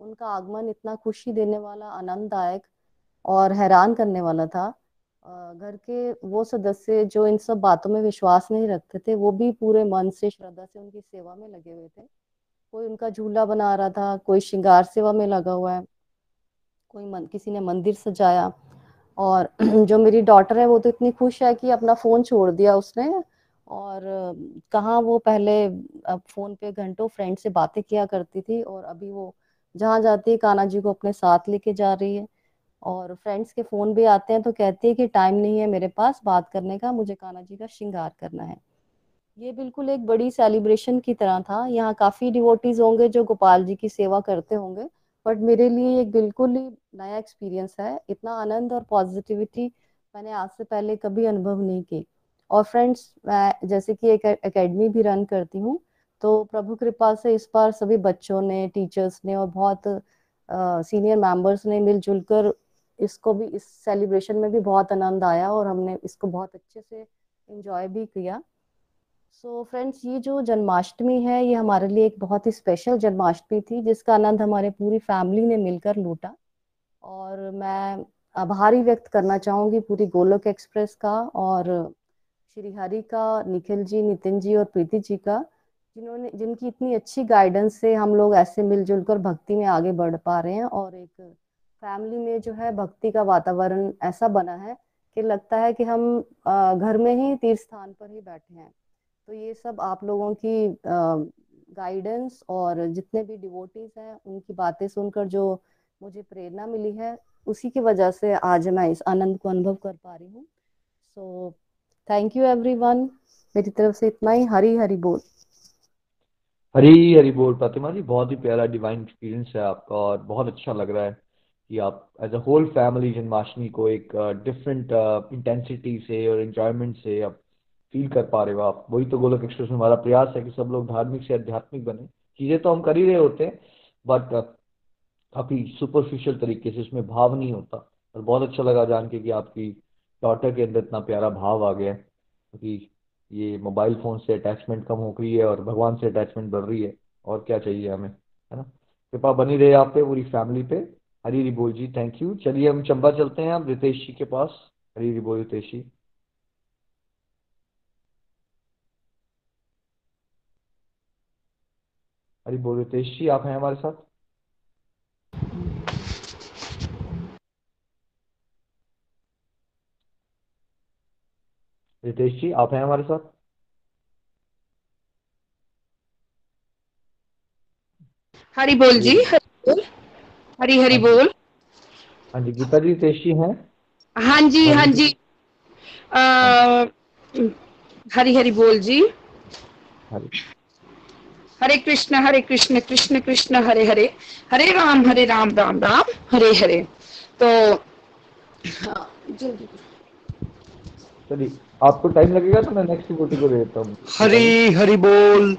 उनका आगमन इतना खुशी देने वाला, आनंददायक और हैरान करने वाला था। घर के वो सदस्य जो इन सब बातों में विश्वास नहीं रखते थे, वो भी पूरे मन से, श्रद्धा से उनकी सेवा में लगे हुए थे। कोई उनका झूला बना रहा था कोई श्रृंगार सेवा में लगा हुआ है कोई मन, किसी ने मंदिर सजाया और जो मेरी डॉटर है वो तो इतनी खुश है कि अपना फ़ोन छोड़ दिया उसने और कहाँ वो पहले अब फ़ोन पे घंटों फ्रेंड से बातें किया करती थी और अभी वो जहाँ जाती है कान्हा जी को अपने साथ लेके जा रही है और फ्रेंड्स के फ़ोन भी आते हैं तो कहती है कि टाइम नहीं है मेरे पास बात करने का मुझे कान्हा जी का श्रृंगार करना है। ये बिल्कुल एक बड़ी सेलिब्रेशन की तरह था। यहाँ काफ़ी डिवोटीज होंगे जो गोपाल जी की सेवा करते होंगे बट मेरे लिए एक बिल्कुल ही नया एक्सपीरियंस है। इतना आनंद और पॉजिटिविटी मैंने आज से पहले कभी अनुभव नहीं की। और फ्रेंड्स मैं जैसे कि एक एकेडमी भी रन करती हूँ तो प्रभु कृपा से इस बार सभी बच्चों ने टीचर्स ने और बहुत सीनियर मेंबर्स ने मिलजुल कर इसको भी, इस सेलिब्रेशन में भी बहुत आनंद आया और हमने इसको बहुत अच्छे से इंजॉय भी किया। सो so, फ्रेंड्स ये जो जन्माष्टमी है ये हमारे लिए एक बहुत ही स्पेशल जन्माष्टमी थी जिसका आनंद हमारे पूरी फैमिली ने मिलकर लूटा। और मैं आभारी व्यक्त करना चाहूँगी पूरी गोलोक एक्सप्रेस का और श्री हरि का निखिल जी नितिन जी और प्रीति जी का जिन्होंने जिनकी इतनी अच्छी गाइडेंस से हम लोग ऐसे मिलजुल कर भक्ति में आगे बढ़ पा रहे हैं और एक फैमिली में जो है भक्ति का वातावरण ऐसा बना है कि लगता है कि हम घर में ही तीर्थ स्थान पर ही बैठे हैं। तो ये सब आप लोगों की गाइडेंस और जितने भी डिवोटीज हैं उनकी बातें सुनकर जो मुझे प्रेरणा मिली है उसी की वजह से आज मैं इस आनंद को अनुभव कर पा रही हूँ। सो थैंक यू एवरीवन मेरी तरफ़ से इतना ही। हरी हरी बोल। हरी हरी बोल प्रतिमा जी। बहुत ही प्यारा डिवाइन एक्सपीरियंस है आपका और बहुत अच्छा लग रहा है कि आप as a whole family Janmashtami को एक डिफरेंट uh, इंटेंसिटी uh, से और एंजॉयमेंट से आप फील कर पा रहे हो आप। वही तो गोलक एक्सप्रेस में हमारा प्रयास है कि सब लोग धार्मिक से आध्यात्मिक बने। चीज़ें तो हम कर ही रहे होते हैं बट काफ़ी सुपरफिशियल तरीके से उसमें भाव नहीं होता। और बहुत अच्छा लगा जान के कि आपकी डॉटर के अंदर इतना प्यारा भाव आ गया क्योंकि ये मोबाइल फ़ोन से अटैचमेंट कम हो गई है और भगवान से अटैचमेंट बढ़ रही है। और क्या चाहिए हमें, है ना? कृपा बनी रहे आप पे, पूरी फैमिली पे। हरी हरी बोल जी थैंक यू चलिए हम चंबा चलते हैं हम रितेश जी के पास। हरी हरी बोल रितेश जी। हरी बोल रितेश जी आप हैं हमारे साथ? रितेश जी आप हैं हमारे साथ? हरी बोल जी हरी हरी हाँ बोल। हाँ जी गीता जी रितेश जी हैं हाँ जी। हाँ जी। आ, हरी हरी बोल जी। हरे। कृष्ण हरे कृष्ण कृष्ण कृष्ण हरे हरे। हरे राम हरे राम राम राम हरे हरे। तो चलिए आपको टाइम लगेगा तो मैं नेक्स्ट डिवोटी को देता हूँ। हरी हरी बोल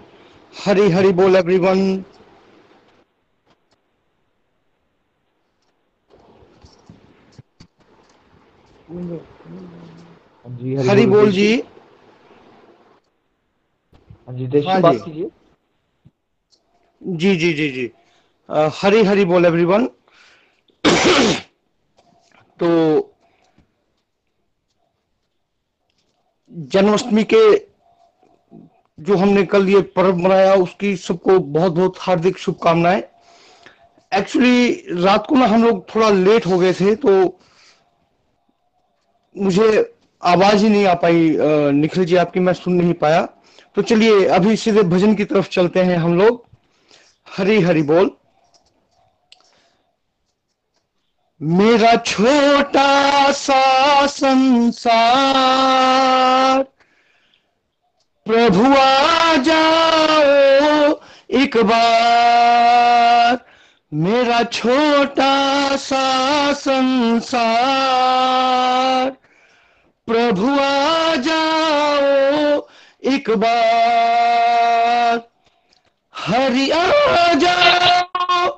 हरी हरी बोल एवरीवन हाँ जी हरी बोल जी। हाँ जी देश बात कीजिए जी जी जी जी। हरी हरी बोल एवरीवन तो जन्माष्टमी के जो हमने कल ये पर्व मनाया, उसकी सबको बहुत बहुत हार्दिक शुभकामनाएँ। एक्चुअली रात को ना हम लोग थोड़ा लेट हो गए थे तो मुझे आवाज़ ही नहीं आ पाई निखिल जी, आपकी मैं सुन नहीं पाया। तो चलिए, अभी सीधे भजन की तरफ़ चलते हैं हम लोग। हरी हरी बोल। मेरा छोटा सा संसार, प्रभु आ जाओ एक बार। मेरा छोटा सा संसार, प्रभु आ जाओ एक बार। हरि आ जाओ,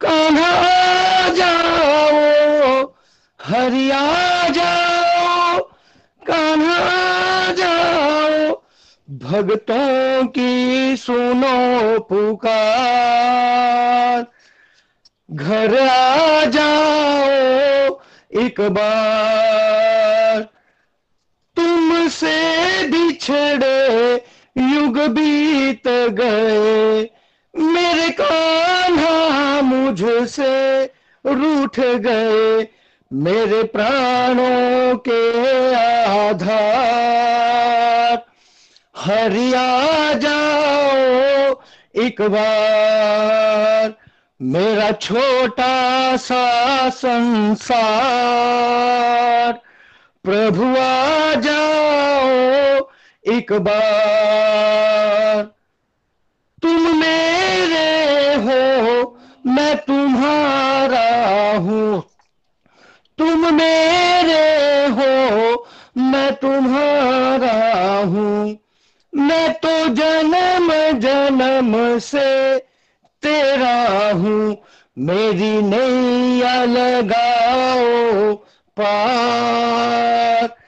कान्हा जाओ, हरि आ जाओ, कान्हा जाओ भक्तों की सुनो पुकार। घर आ जाओ एक बार, तुमसे बिछड़े युग बीत गए। मेरे कान्हा मुझसे रूठ गए। मेरे प्राणों के आधार। हरिया जाओ एक बार। मेरा छोटा सा संसार। प्रभु आ जाओ एक बार। तुम मेरे हो, मैं तुम्हारा हूँ। तुम मेरे हो, मैं तुम्हारा हूँ। मैं तो जन्म जन्म से तेरा हूँ। मेरी नैया लगाओ पार।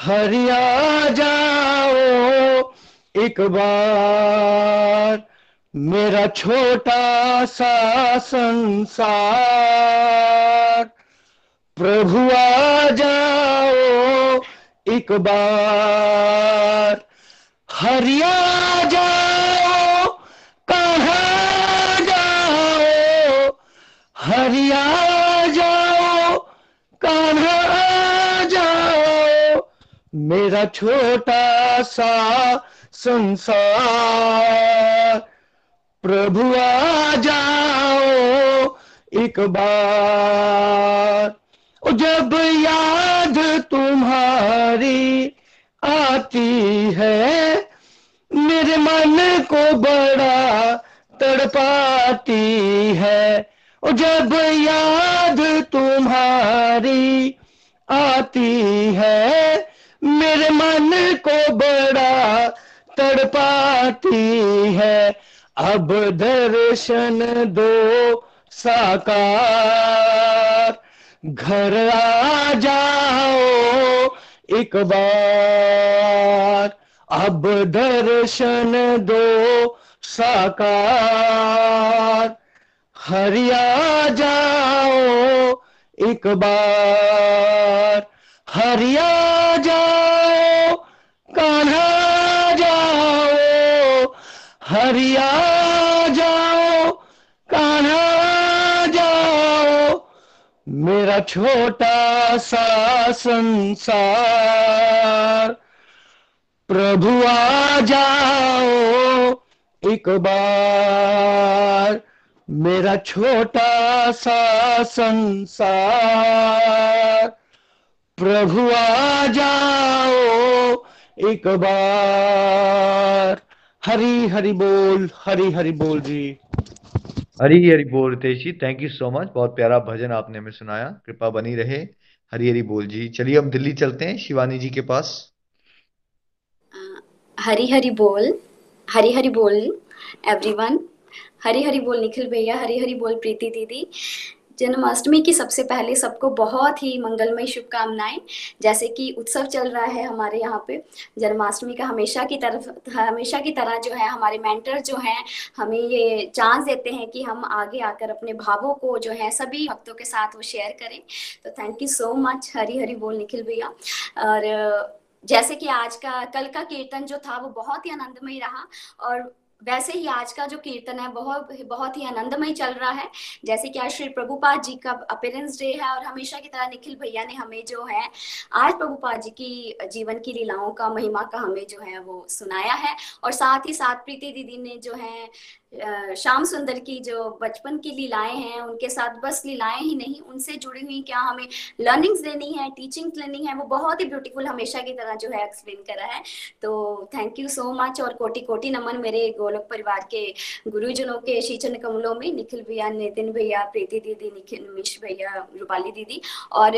हरिया जाओ। एक बार मेरा छोटा सा संसार, प्रभु आ जाओ। एक बार हरिया जाओ। कहाँ जाओ? हरिया जाओ। कहाँ मेरा छोटा सा संसार। प्रभु, आ जाओ एक बार। जब याद तुम्हारी आती है, मेरे मन को बड़ा तड़पाती है। जब याद तुम्हारी आती है मेरे मन को बड़ा तड़पाती है। अब दर्शन दो साकार। घर आ जाओ एक बार। अब दर्शन दो साकार। हरिया जाओ एक बार। हरिया जाओ, कान्हा जाओ, हरिया जाओ, कान्हा जाओ। मेरा छोटा सा संसार, प्रभु आ जाओ एक बार। मेरा छोटा सा संसार प्रभु आ जाओ एक बार। हरी हरी बोल हरी हरी बोल जी। हरी हरी बोल Ritesh ji thank you so much बहुत प्यारा भजन आपने हमें सुनाया कृपा बनी रहे। हरी हरी बोल जी। चलिए हम दिल्ली चलते हैं शिवानी जी के पास। हरी हरी बोल हरी हरी बोल एवरीवन हरी हरी बोल निखिल भैया हरी हरी बोल प्रीति दीदी। जन्माष्टमी की सबसे पहले सबको बहुत ही मंगलमय शुभकामनाएँ। जैसे कि उत्सव चल रहा है हमारे यहाँ पे, जन्माष्टमी का हमेशा की तरफ़, हमेशा की तरह जो है हमारे मेंटर जो हैं, हमें ये चांस देते हैं कि हम आगे आकर अपने भावों को जो है सभी भक्तों के साथ वो शेयर करें। तो thank you so much Hari Hari बोल निखिल भैया। और जैसे कि आज का, कल का कीर्तन जो था वो बहुत ही आनंदमय रहा और वैसे ही आज का जो कीर्तन है, बहुत बहुत ही आनंदमय चल रहा है। जैसे कि आज श्री प्रभुपाद जी का अपेरेंस डे है और हमेशा की तरह निखिल भैया ने हमें जो है, आज प्रभुपाद जी की जीवन की लीलाओं का, महिमा का हमें जो है वो सुनाया है। और साथ ही साथ प्रीति दीदी ने जो है श्याम सुंदर की जो बचपन की लीलाएँ हैं, उनके साथ बस लीलाएँ ही नहीं, उनसे जुड़ी हुई क्या हमें लर्निंग्स देनी है टीचिंग लेनी है, वो बहुत ही ब्यूटीफुल हमेशा की तरह जो है एक्सप्लेन करा है। तो थैंक यू सो मच और कोटि कोटि नमन मेरे गोलक परिवार के गुरुजनों के शीचन कमलों में, निखिल भैया, नितिन भैया, प्रीति दीदी, निखिल मिश भैया, रूपाली दीदी और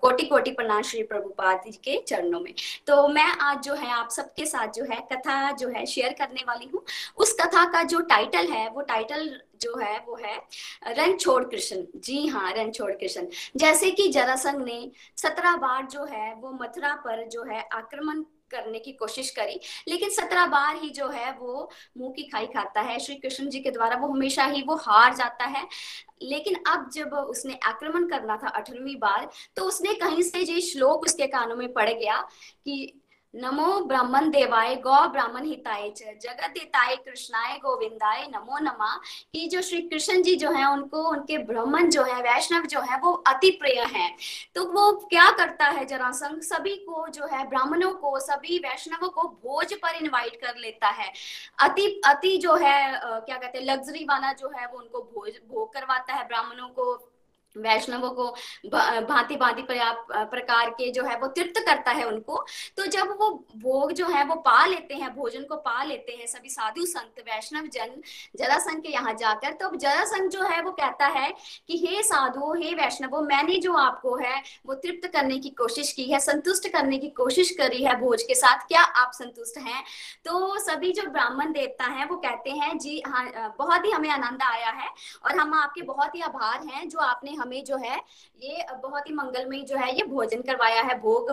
कोटि कोटि प्रणाम श्री प्रभुपाद के चरणों में। तो मैं आज जो है, आप सबके साथ जो है, कथा जो है शेयर करने वाली हूँ। उस कथा का जो टाइटल है, वो टाइटल जो है, वो है, रण छोड़ कृष्ण। जी हाँ रण छोड़ कृष्ण। जैसे कि जरासंघ ने सत्रह बार जो है, वो मथुरा पर जो है आक्रमण करने की कोशिश करी, लेकिन सत्रह बार ही जो है, वो मुँह की खाई खाता है। श्री कृष्ण जी के द्वारा वो हमेशा ही वो हार जाता है। लेकिन अब जब उसने आक्रमण करना था अठारहवीं बार तो उसने कहीं से जो श्लोक उसके कानों में पड़ गया कि नमो ब्राह्मण देवाय, गौ ब्राह्मण हिताय च। जगत हिताय, कृष्णाय, गोविंदाय, नमो नमा। कि जो श्री कृष्ण जी जो है, उनको, उनके ब्राह्मण जो है, वैष्णव जो है, वो अति प्रिय है। तो वो क्या करता है जरासंघ सभी को जो है, ब्राह्मणों को, सभी वैष्णवों को भोज पर इनवाइट कर लेता है। अति अति जो है क्या कहते हैं लग्जरी वाला जो है, वो उनको भोज, भोग करवाता है ब्राह्मणों को। वैष्णवों को भांति भांति प्रकार के जो है वो तृप्त करता है उनको। तो जब वो भोग जो है वो पा लेते हैं, भोजन को पा लेते हैं, सभी साधु संत, वैष्णव जन जरासंघ के यहाँ जाकर तो जरासंघ जो है वो कहता है कि, हे साधु, हे वैष्णवो, मैंने जो आपको है वो तृप्त करने की कोशिश की है, संतुष्ट करने की कोशिश करी है भोज के साथ, क्या आप संतुष्ट हैं? तो सभी जो ब्राह्मण देवता है वो कहते हैं, जी हाँ बहुत ही हमें आनंद आया है और हम आपके बहुत ही आभार हैं, जो आपने हमें जो है ये बहुत ही मंगलमय जो है ये भोजन करवाया है, भोग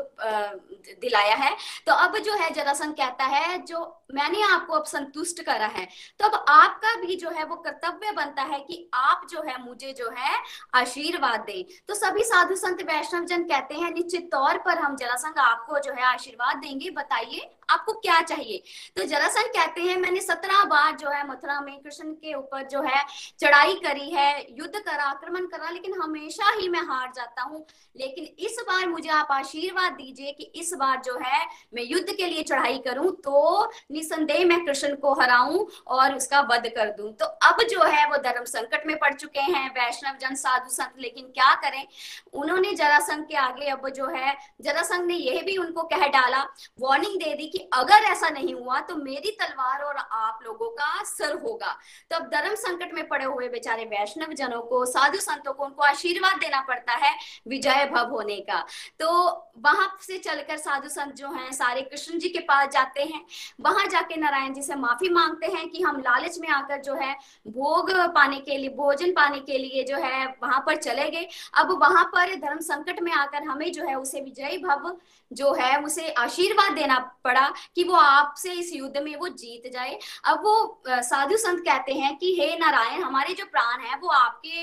दिलाया है। तो अब जो है जरासंघ कहता है, जो मैंने आपको अब संतुष्ट करा है। तो अब आपका भी जो है वो कर्तव्य बनता है कि आप जो है मुझे जो है आशीर्वाद दें। तो सभी साधु संत वैष्णव जन कहते हैं, निश्चित तौर पर हम जरासंघ आपको जो है आशीर्वाद देंगे। बताइए आपको क्या चाहिए? तो जरासंघ कहते हैं, मैंने सत्रह बार जो है मथुरा में कृष्ण के ऊपर जो है चढ़ाई करी है, युद्ध करा, आक्रमण करा, लेकिन हमेशा ही मैं हार जाता हूँ। लेकिन इस बार मुझे आप आशीर्वाद दीजिए कि इस बार जो है मैं युद्ध के लिए चढ़ाई करूँ तो निसंदेह मैं कृष्ण को हराऊं और उसका वध कर दूँ। तो अब जो है वो धर्म संकट में पड़ चुके हैं, वैष्णव जन, साधु संत, लेकिन क्या करें? उन्होंने जरासंघ के आगे अब जो है, जरासंघ ने यह भी उनको कह डाला वार्निंग दे दी कि अगर ऐसा नहीं हुआ तो मेरी तलवार और आप लोगों का सर होगा। तो अब धर्म संकट में पड़े हुए बेचारे वैष्णव जनों को, साधु संतों को, उनको आशीर्वाद देना पड़ता है विजय भव होने का। तो वहाँ से चलकर साधु संत जो हैं, सारे कृष्ण जी के पास जाते हैं। वहाँ जाके नारायण जी से माफ़ी मांगते हैं कि हम लालच में आकर जो है, भोग पाने के लिए, भोजन पाने के लिए जो है, वहाँ पर चले गए। अब वहाँ पर धर्म संकट में आकर हमें जो है, उसे विजय भव जो है, उसे आशीर्वाद देना पड़ा। कि वो आपसे इस युद्ध में वो जीत जाए। अब वो साधु संत कहते हैं कि, हे नारायण, हमारे जो प्राण है, वो आपके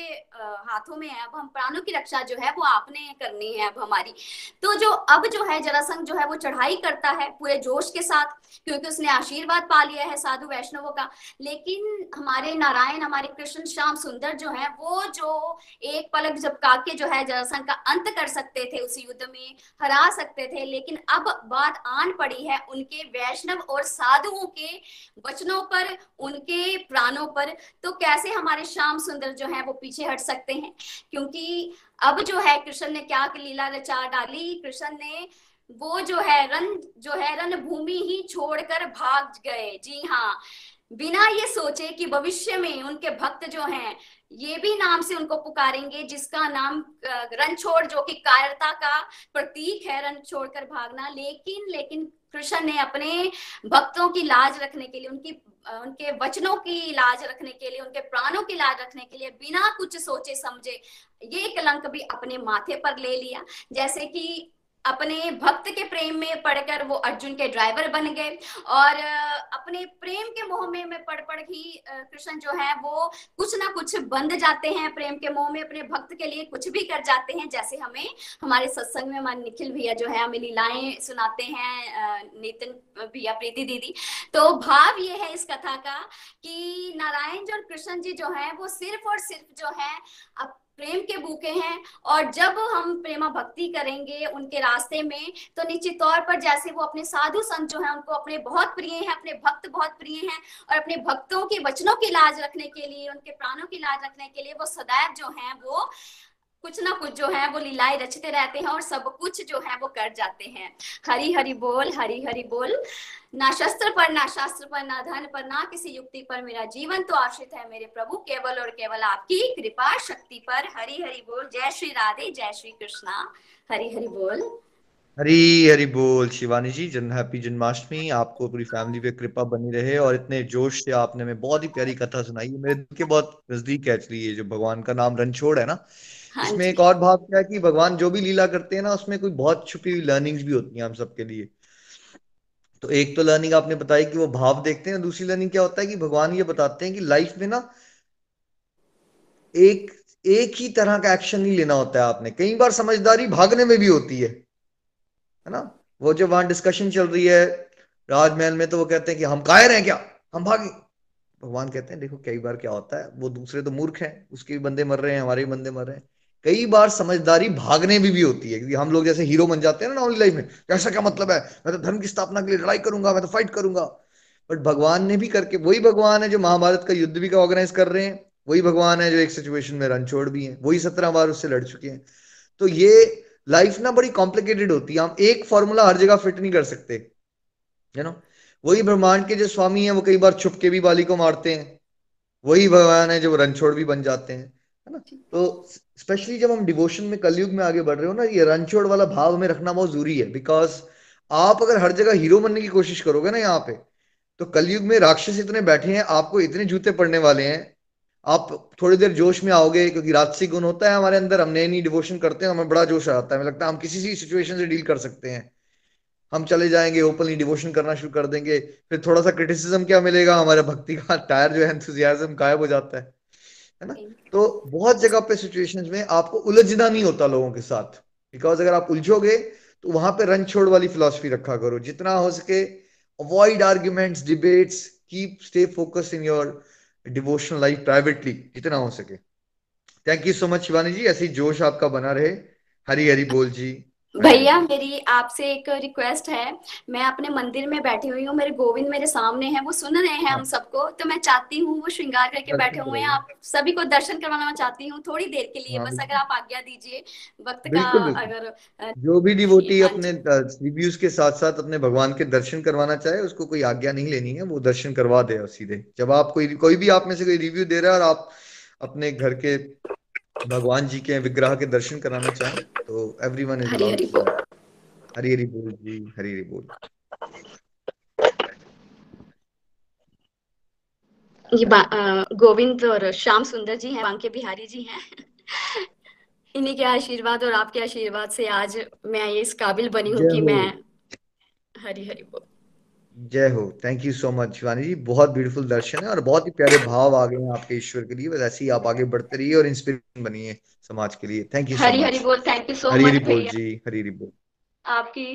हाथों में है। अब हम प्राणों की रक्षा जो है, वो आपने करनी है अब हमारी। तो जो, अब जो है जरासंघ जो है, वो चढ़ाई करता है पूरे जोश के साथ, क्योंकि उसने आशीर्वाद पा लिया है साधु वैष्णवों का। लेकिन हमारे नारायण, हमारे कृष्ण श्याम सुंदर जो है, वो जो एक पलक जब काके जो है जरासंघ का अंत कर सकते थे उस युद्ध में, हरा सकते थे। लेकिन अब बात आन पड़ी है उनके वैष्णव और साधुओं के वचनों पर, उनके प्राणों पर तो कैसे हमारे श्याम सुंदर जो है वो पीछे हट सकते हैं? क्योंकि अब जो है कृष्ण ने क्या लीला रचा डाली? कृष्ण ने वो जो है रन, जो है रन भूमि ही छोड़कर भाग गए। जी हाँ बिना ये सोचे कि भविष्य में उनके भक्त जो हैं, ये भी नाम से उनको पुकारेंगे, जिसका नाम रणछोड़ जो कि कायरता का प्रतीक है, रण छोड़कर भागना। लेकिन लेकिन कृष्ण ने अपने भक्तों की लाज रखने के लिए, उनकी उनके वचनों की लाज रखने के लिए, उनके प्राणों की लाज रखने के लिए बिना कुछ सोचे समझे, ये कलंक भी अपने माथे पर ले लिया। जैसे कि अपने भक्त के प्रेम में पढ़कर वो अर्जुन के ड्राइवर बन गए। और अपने प्रेम के मोह में, में पढ़ पढ़ ही कृष्ण जो है वो कुछ ना कुछ बंध जाते हैं प्रेम के मोह में अपने भक्त के लिए कुछ भी कर जाते हैं जैसे हमें हमारे सत्संग में हमारे निखिल भैया जो है हमें लीलाएँ सुनाते हैं नितिन भैया प्रीति दीदी। तो भाव ये है इस कथा का कि नारायण जी और कृष्ण जी जो है वो सिर्फ़ और सिर्फ़ जो है प्रेम के भूखे हैं और जब हम प्रेमा भक्ति करेंगे उनके रास्ते में तो निश्चित तौर पर जैसे वो अपने साधु संत जो है, उनको अपने बहुत प्रिय हैं, अपने भक्त बहुत प्रिय हैं और अपने भक्तों के वचनों की लाज रखने के लिए, उनके प्राणों की लाज रखने के लिए वो सदैव जो है, वो कुछ ना कुछ जो है वो लीलाएँ रचते रहते हैं और सब कुछ जो है वो कर जाते हैं। हरी हरी बोल, हरी हरी बोल। ना शस्त्र पर, ना शास्त्र पर, ना धन पर, ना किसी युक्ति पर मेरा जीवन तो आश्रित है मेरे प्रभु। केवल और केवल आपकी कृपा शक्ति पर। हरी हरी बोल। जय श्री राधे, जय श्री कृष्णा। हरी हरी बोल। हरी हरी बोल। शिवानी जी, जन, हैप्पी जन्माष्टमी। आपको पूरी फैमिली पे कृपा बनी रहे और इतने जोश से आपने में बहुत ही प्यारी कथा सुनाई। मेरे दिल के बहुत नज़दीक है ये जो भगवान का नाम रणछोड़ है ना। हाँ इसमें एक और भाव क्या है कि भगवान जो भी लीला करते हैं ना उसमें कोई बहुत छुपी हुई लर्निंग्स भी होती हैं हम सबके लिए। तो एक तो लर्निंग आपने बताई कि वो भाव देखते हैं दूसरी लर्निंग क्या होता है कि भगवान ये बताते हैं कि लाइफ में ना एक एक ही तरह का एक्शन नहीं लेना होता है आपने। कई बार समझदारी भागने में भी होती है है ना? वो जब वहाँ डिस्कशन चल रही है राजमहल में तो वो कहते हैं कि हम कायर हैं क्या? हम भागे। भगवान कहते हैं देखो कई बार क्या होता है वो दूसरे तो मूर्ख हैं उसके भी बंदे मर रहे हैं हमारे भी बंदे मर रहे हैं। कई बार समझदारी भागने में भी होती है हम लोग जैसे हीरो बन जाते हैं ना नॉर्मल लाइफ में ऐसा क्या मतलब है? मैं तो धर्म की स्थापना के लिए लड़ाई करूँगा, मैं तो फाइट करूँगा। बट भगवान ने भी करके, वही भगवान है जो महाभारत का युद्ध भी का ऑर्गेनाइज कर रहे हैं, वही भगवान है जो एक सिचुएशन में रणछोड़ भी है, वही सत्रह बार उससे लड़ चुके हैं। तो ये लाइफ ना बड़ी कॉम्प्लिकेटेड होती है, हम एक फॉर्मूला हर जगह फिट नहीं कर सकते यू नो वही ब्रह्मांड के जो स्वामी है, वो कई बार छुप के भी बाली को मारते हैं, वही भगवान है जो रणछोड़ भी बन जाते हैं। है ना? तो स्पेशली जब हम डिवोशन में कलयुग में आगे बढ़ रहे हो ना ये रणछोड़ वाला भाव हमें रखना बहुत ज़रूरी है बिकॉज़ आप अगर हर जगह हीरो बनने की कोशिश करोगे ना यहाँ पे तो कलयुग में राक्षस इतने बैठे हैं आपको इतने जूते पड़ने वाले हैं आप थोड़ी देर जोश में आओगे क्योंकि राजसी गुण होता है हमारे अंदर हमने नहीं डिवोशन करते हैं हमें बड़ा जोश आता है हमें लगता है हम किसी भी सिचुएशन से डील कर सकते हैं। हम चले जाएँगे ओपनली डिवोशन करना शुरू कर देंगे फिर थोड़ा सा क्रिटिसिज्म क्या मिलेगा? हमारे भक्ति का टायर जो है एंथुजियाज्म गायब हो जाता है। है ना? तो बहुत जगह पे सिचुएशंस में आपको उलझना नहीं होता लोगों के साथ। बिकॉज़ अगर आप उलझोगे तो वहाँ पे रन छोड़ वाली फिलोसफी रखा करो। जितना हो सके avoid arguments debates keep stay focus in your devotional life privately जितना हो सके। Thank you so much Shivani ji. ऐसी जोश आपका बना रहे। हरी हरी बोल जी। भैया मेरी आपसे एक रिक्वेस्ट है। मैं अपने मंदिर में बैठी हुई हूँ मेरे गोविंद मेरे सामने हैं वो सुन रहे हैं हम। सबको तो मैं चाहती हूँ वो श्रृंगार करके बैठे हुए हैं। आप सभी को दर्शन करवाना चाहती हूँ थोड़ी देर के लिए हाँ, बस अगर आप आज्ञा दीजिए वक्त का अगर जो भी डिवोटी अपने रिव्यूज़ के साथ साथ अपने भगवान के दर्शन करवाना चाहे उसको कोई आज्ञा नहीं लेनी है वो दर्शन करवा दे सीधे। जब आप कोई कोई भी आप में से कोई रिव्यू दे रहा है और आप अपने घर के भगवान जी के विग्रह के दर्शन कराना चाहें तो everyone is Hari Hari बोल जी हरी हरी बोल। ये गोविंद और श्याम सुंदर जी हैं बांके बिहारी जी हैं। इन्हीं के आशीर्वाद और आपके आशीर्वाद से आज मैं इस काबिल बनी हूँ कि मैं हरी हरी बोल। जय हो। Thank you so much Shivani ji. बहुत ब्यूटीफुल दर्शन है और बहुत ही प्यारे भाव आ गए हैं आपके ईश्वर के लिए। बस ऐसे ही आप आगे बढ़ते रहिए और इंस्पिरेशन बनिए समाज के लिए। थैंक यू हरी हरी बोल। Thank you so much Hari Hari बोल जी। हरी हरी बोल। आपकी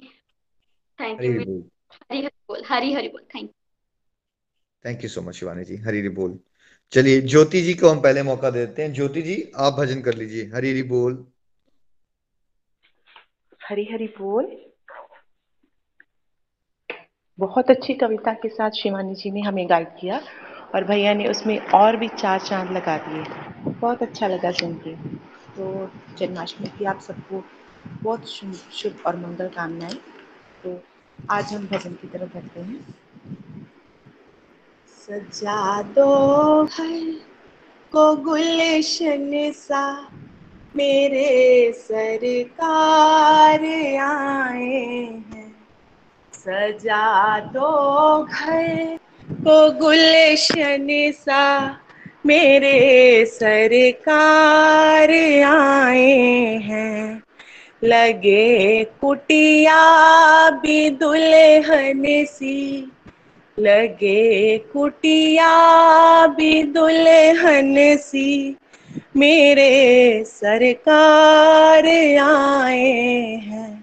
थैंक यू हरी हरी बोल। हरी हरी बोल thank thank you so much Shivani ji. Hari Hari बोल। चलिए ज्योति जी को हम पहले मौका देते हैं। ज्योति जी आप भजन कर लीजिए। हरी हरी बोल। हरी हरी बोल। बहुत अच्छी कविता के साथ शिवानी जी ने हमें गाइड किया और भैया ने उसमें और भी चार चाँद लगा दिए। बहुत अच्छा लगा सुन के। तो जन्माष्टमी की आप सबको बहुत शुभ और मंगल कामनाएँ। तो आज हम भजन की तरफ़ बढ़ते हैं। सजा दो घर को गुलशन सा, मेरे सरकार आए हैं। सजा दो घर। को गुलशन सा, मेरे सरकार आए हैं। लगे कुटिया भी दुल्हन सी। लगे कुटिया भी दुल्हन सी। मेरे सरकार आए हैं।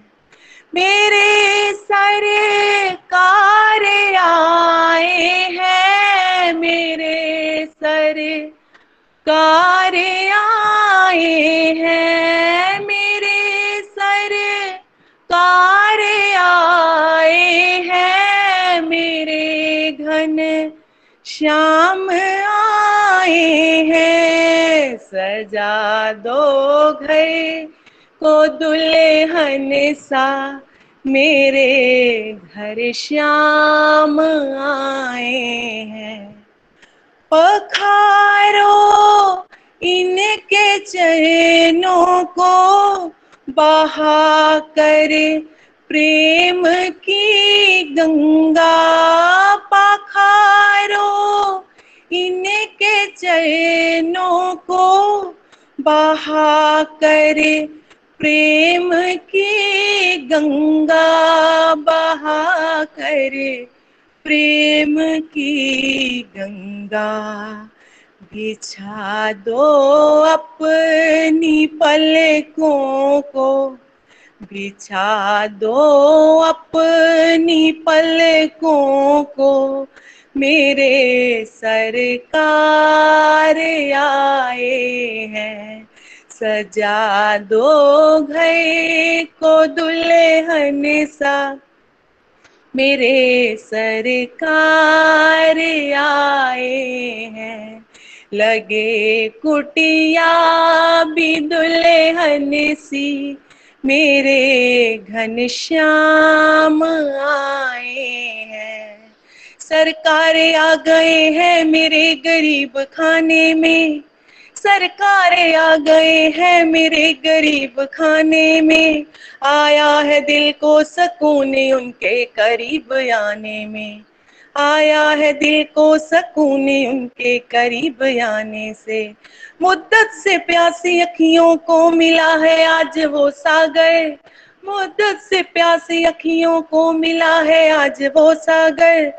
मेरे सरकार आए हैं, मेरे सरकार आए हैं, मेरे सरकार आए हैं, मेरे घन श्याम आए हैं, सजा दो घर। को दुल्हन सा, मेरे घर श्याम आए हैं। पखारो इनके चरणों को बहा कर प्रेम की गंगा। पखारो इनके चरणों को बहा कर प्रेम की गंगा बहा कर, प्रेम की गंगा बिछा दो अपनी पलकों को, बिछा दो अपनी पलकों को। मेरे सरकार आए हैं सजा दो घर को दुल्हन सा। मेरे सरकार आए हैं। लगे कुटिया भी दुल्हन सी। मेरे घन श्याम आए हैं। सरकार आ गए हैं मेरे गरीब खाने में। सरकार आ गए हैं मेरे गरीब खाने में। आया है दिल को सकून उनके करीब आने में। आया है दिल को सकून उनके करीब आने से। मुद्दत से प्यासी अखियों को मिला है आज वो सागर। मुद्दत से प्यासी अखियों को मिला है आज वो सागर।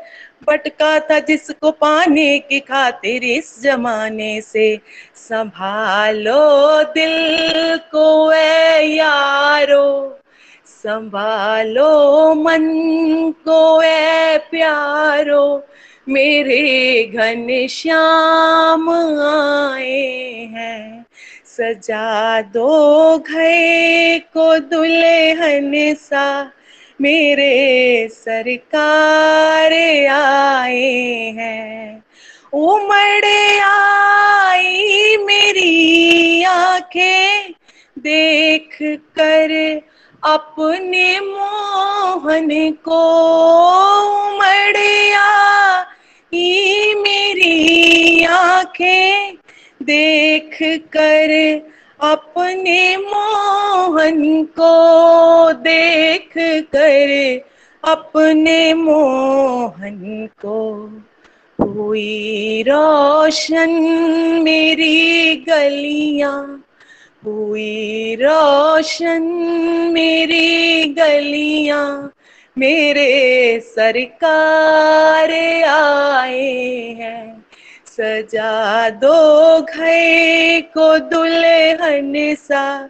भटका था जिसको पाने की खातिर इस जमाने से। संभालो दिल को ए यारो, संभालो मन को ए प्यारो। मेरे घन श्याम आए हैं, सजा दो घर को दुल्हन सा। मेरे सरकार आए हैं। उमड़ आई मेरी आँखें, देख कर अपने मोहन को उमड़ आई मेरी आँखें, देख कर अपने मोहन को देख कर, अपने मोहन को हुई रोशन मेरी गलियाँ, हुई रोशन मेरी गलियाँ, मेरे सरकार आए हैं। सजा दो घर को दुल्हन सा।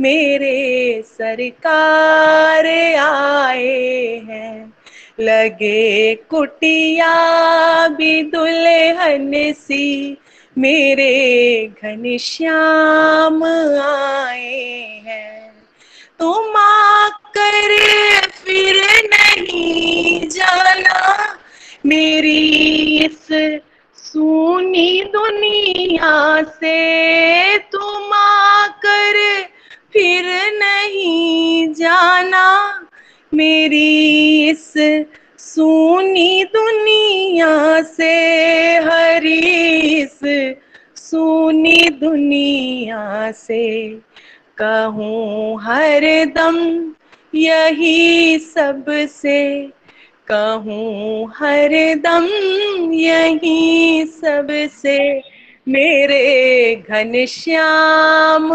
मेरे सरकार आए हैं। लगे कुटिया भी दुल्हन सी। मेरे घन श्याम आए हैं। तुम आकर फिर नहीं जाना। मेरी इस दुनिया से तुम आकर फिर नहीं जाना। मेरी इस सुनी दुनिया से हरीस सुनी दुनिया से कहूँ हर दम यही सबसे। कहूँ हर दम यही सबसे। मेरे घनश्याम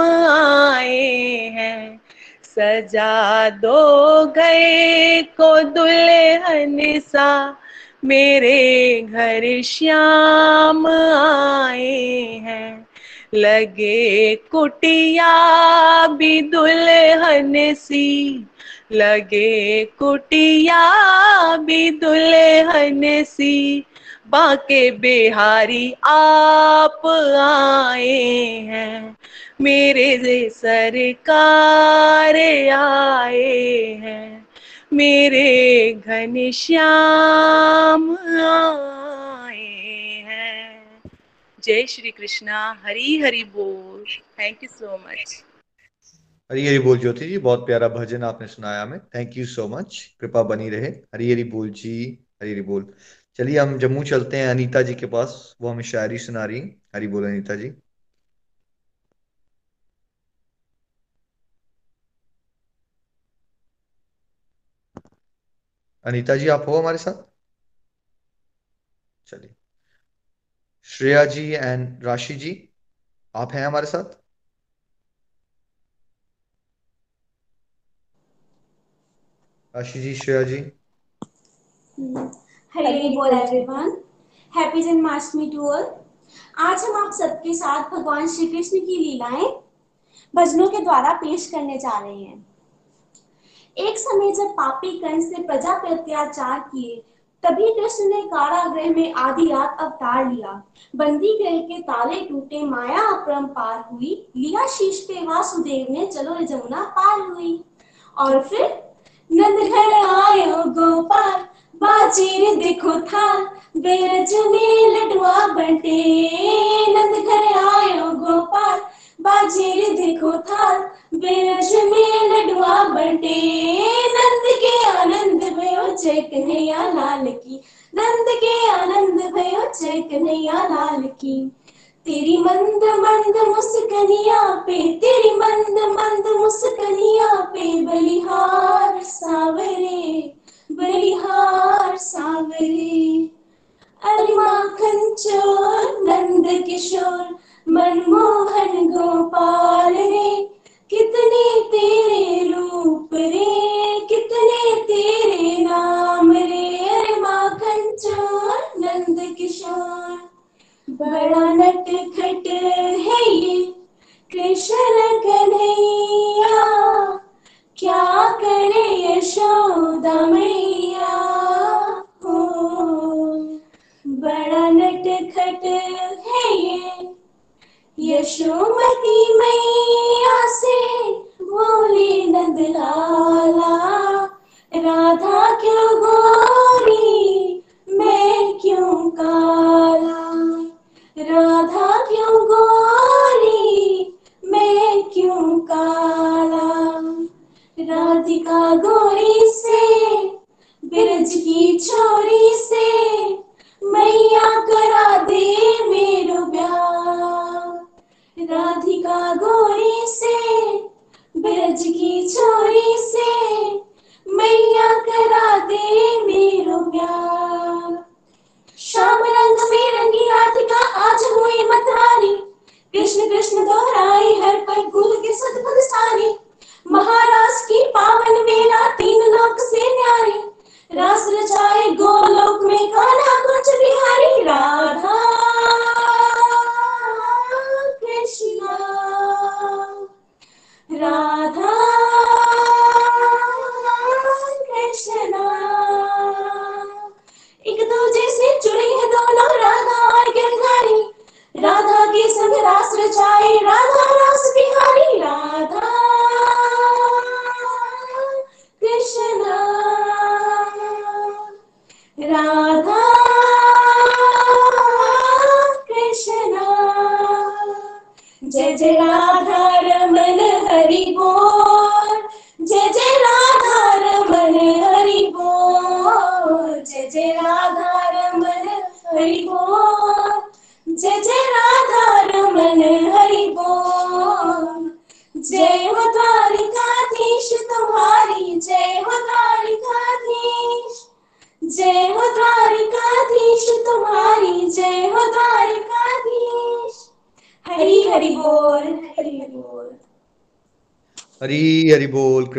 आए हैं। सजा दो गए को दुल्हन सा। मेरे घर श्याम आए हैं। लगे कुटिया भी दुल्हन सी। लगे कुटिया भी दुल्हन सी। बाके बिहारी आप आए हैं। मेरे सरकार आए हैं। मेरे घनश्याम आए हैं। जय श्री कृष्णा, हरी हरी बोल। Thank you so much Hari Hari बोल ज्योति जी, बहुत प्यारा भजन आपने सुनाया हमें। थैंक यू सो मच कृपा बनी रहे। हरी हरी बोल जी, हरी हरी बोल। चलिए हम जम्मू चलते हैं अनीता जी के पास, वो हमें शायरी सुना रही हरी बोल अनीता जी। अनीता जी, आप हो हमारे साथ? चलिए। श्रेया जी एंड राशि जी, आप हैं हमारे साथ? राशि जी, श्रेया जी। हरे बोल everyone happy Janmashtami to all आज हम आप सबके साथ भगवान श्री कृष्ण की लीलाएँ भजनों के द्वारा पेश करने जा रहे हैं। एक समय जब पापी कंस ने प्रजा पर अत्याचार किए तभी कृष्ण ने कारागृह में आधी रात अवतार लिया। बंदी गृह के ताले टूटे माया अपरंपार हुई। लिया शीश पे वासुदेव ने चलो जमुना पार हुई। और फिर नंद घर आयो गोपाल बाजीर देखो था बेरज में लडुआ बटे, नंद घर आयो गोपाल। बाजीर देखो था बेरज में लडुआ बटे, नंद के आनंद भयो जय कन्हैया लाल की। नंद के आनंद भयो जय कन्हैया लाल की। तेरी मंद मंद मुस्कनिया पे, तेरी मंद मंद मुस्कनिया पे बलिहार सावरे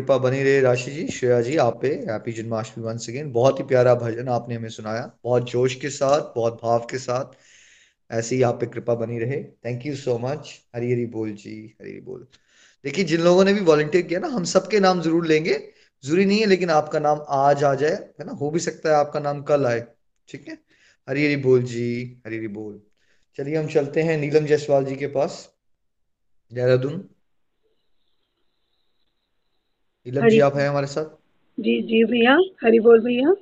कृपा बनी रहे राशि जी। श्रेया जी, आप पे हैप्पी जन्माष्टमी वंस अगेन बहुत ही प्यारा भजन आपने हमें सुनाया। बहुत जोश के साथ, बहुत भाव के साथ ऐसे ही आप पे कृपा बनी रहे। Thank you so much Hari Hari बोल जी, हरी हरी बोल। देखिए, जिन लोगों ने भी वॉलंटियर किया ना, हम सबके नाम ज़रूर लेंगे। ज़रूरी नहीं है, लेकिन आपका नाम आज आ जाए, है ना? हो भी सकता है आपका नाम कल आए, ठीक है? हरी हरी बोल जी, हरी हरी बोल। चलिए, हम चलते हैं नीलम जायसवाल जी के पास। देहरादून। नीलम जी आप हैं हमारे साथ? जी जी भैया हरी बोल भैया।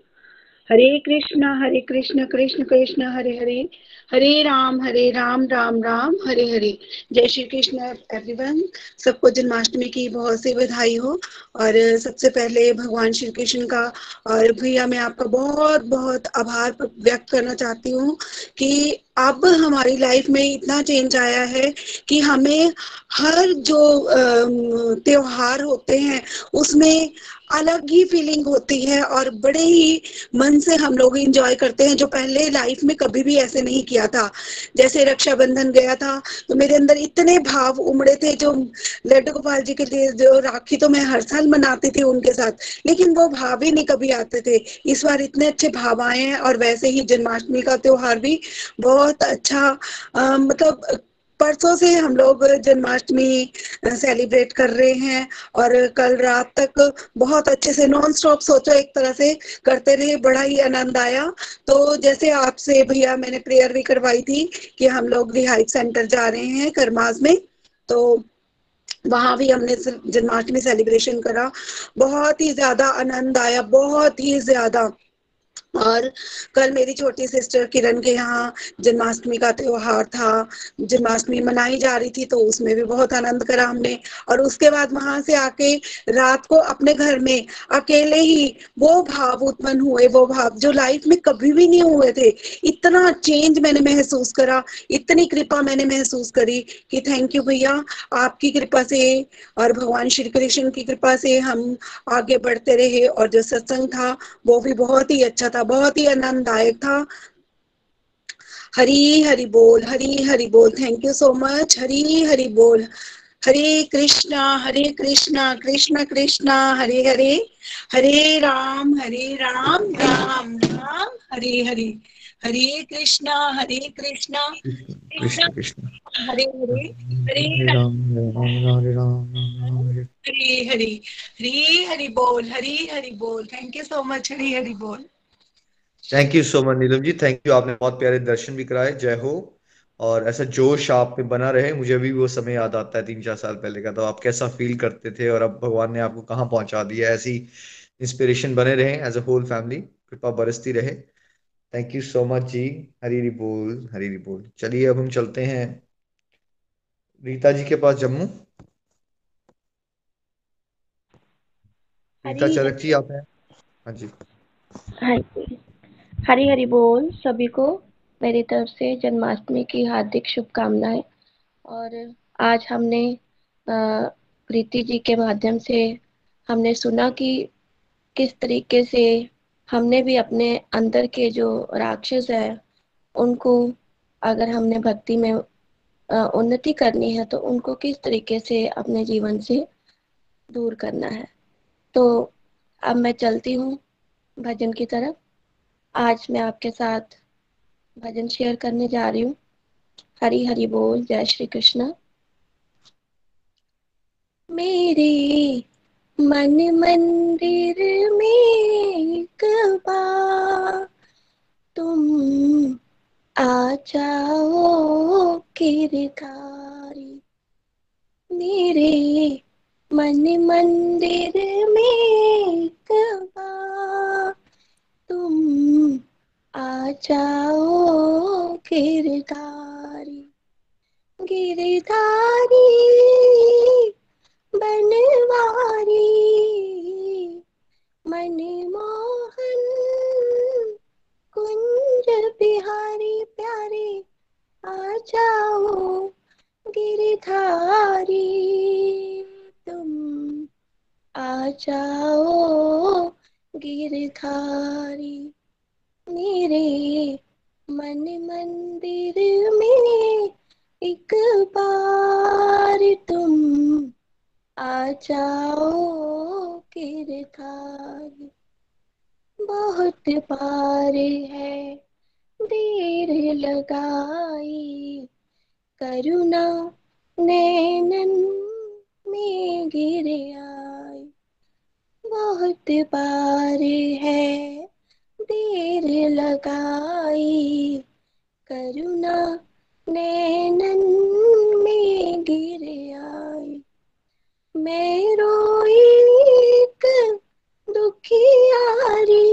हरे कृष्णा, हरे कृष्ण कृष्ण कृष्ण, हरे हरे। हरे राम हरे राम राम राम, हरे हरे। जय श्री कृष्ण एवरीवन सबको जन्माष्टमी की बहुत सी बधाई हो। और सबसे पहले भगवान श्री कृष्ण का और भैया, मैं आपका बहुत बहुत आभार व्यक्त करना चाहती हूँ कि अब हमारी लाइफ में इतना चेंज आया है कि हमें हर जो त्योहार होते हैं, उसमें अलग ही फीलिंग होती है और बड़े ही मन से हम लोग इंजॉय करते हैं जो पहले लाइफ में कभी भी ऐसे नहीं किया था। जैसे रक्षाबंधन गया था तो मेरे अंदर इतने भाव उमड़े थे जो लड्डू गोपाल जी के लिए जो राखी तो मैं हर साल मनाती थी उनके साथ लेकिन वो भाव ही नहीं कभी आते थे। इस बार इतने अच्छे भाव आए हैं और वैसे ही जन्माष्टमी का त्योहार भी बहुत अच्छा अ, मतलब परसों से हम लोग जन्माष्टमी सेलिब्रेट कर रहे हैं और कल रात तक बहुत अच्छे से नॉन स्टॉप सोचो, एक तरह से करते रहे, बड़ा ही आनंद आया। तो जैसे आपसे भैया मैंने प्रेयर भी करवाई थी कि हम लोग रिहाइट सेंटर जा रहे हैं करमाज में। तो वहाँ भी हमने जन्माष्टमी सेलिब्रेशन करा। बहुत ही ज़्यादा आनंद आया, बहुत ही ज़्यादा। और कल मेरी छोटी सिस्टर किरण के यहाँ जन्माष्टमी का त्योहार था। जन्माष्टमी मनाई जा रही थी तो उसमें भी बहुत आनंद करा हमने। और उसके बाद वहाँ से आके रात को अपने घर में अकेले ही वो भाव उत्पन्न हुए, वो भाव जो लाइफ में कभी भी नहीं हुए थे। इतना चेंज मैंने महसूस करा, इतनी कृपा मैंने महसूस करी कि थैंक यू भैया, आपकी कृपा से और भगवान श्री कृष्ण की कृपा से हम आगे बढ़ते रहे। और जो सत्संग था वो भी बहुत ही अच्छा था बहुत ही आनंददायक था। हरी हरि बोल हरी हरि बोल thank you so much Hari Hari बोल हरे कृष्णा हरे कृष्णा कृष्ण कृष्णा हरे हरे हरे राम हरे राम राम राम हरे हरे हरे कृष्णा हरे कृष्णा कृष्ण कृष्ण। हरे हरे हरे राम हरे राम हरे हरे हरे। हरि बोल हरे हरि बोल thank you so much Hare Hari बोल। Thank you so much Neelam ji thank you आपने बहुत प्यारे दर्शन भी कराए. जय हो. और ऐसा जोश आप में बना रहे. मुझे भी वो समय याद आता है तीन चार साल पहले का. तो आप कैसा फील करते थे और अब भगवान ने आपको कहाँ पहुँचा दिया ऐसी इंस्पिरेशन बने रहे एज अ होल फैमिली कृपा बरसती रहे. थैंक यू सो मच जी. हरी बोल. हरी बोल. चलिए अब हम चलते हैं रीता जी के पास जम्मू. रीता चरक जी आप हैं? हाँ जी. हाँ जी. हरी हरी बोल सभी को मेरी तरफ़ से जन्माष्टमी की हार्दिक शुभकामनाएँ। और आज हमने प्रीति जी के माध्यम से हमने सुना कि किस तरीके से हमने भी अपने अंदर के जो राक्षस है, उनको अगर हमने भक्ति में उन्नति करनी है तो उनको किस तरीके से अपने जीवन से दूर करना है? तो अब मैं चलती हूँ भजन की तरफ़। आज मैं आपके साथ भजन शेयर करने जा रही हूँ। हरी हरी बोल, जय श्री कृष्ण। मेरे मन मंदिर में तुम आ जाओ गिरधारी मेरे मन मंदिर में एक बार तुम आ जाओ गिरधारी गिरधारी बनवारी। मन मोहन कुंज बिहारी प्यारे, आ जाओ गिरधारी तुम आ जाओ गिरधारी मेरे मन मंदिर में एक बार तुम आ जाओ गिरधारी बहुत बार है, देर लगाई करुणा नैनन में गिर आई। बहुत बार है देर लगाई। करुणा नैनन में गिर आई। मैं रोई एक दुखियारी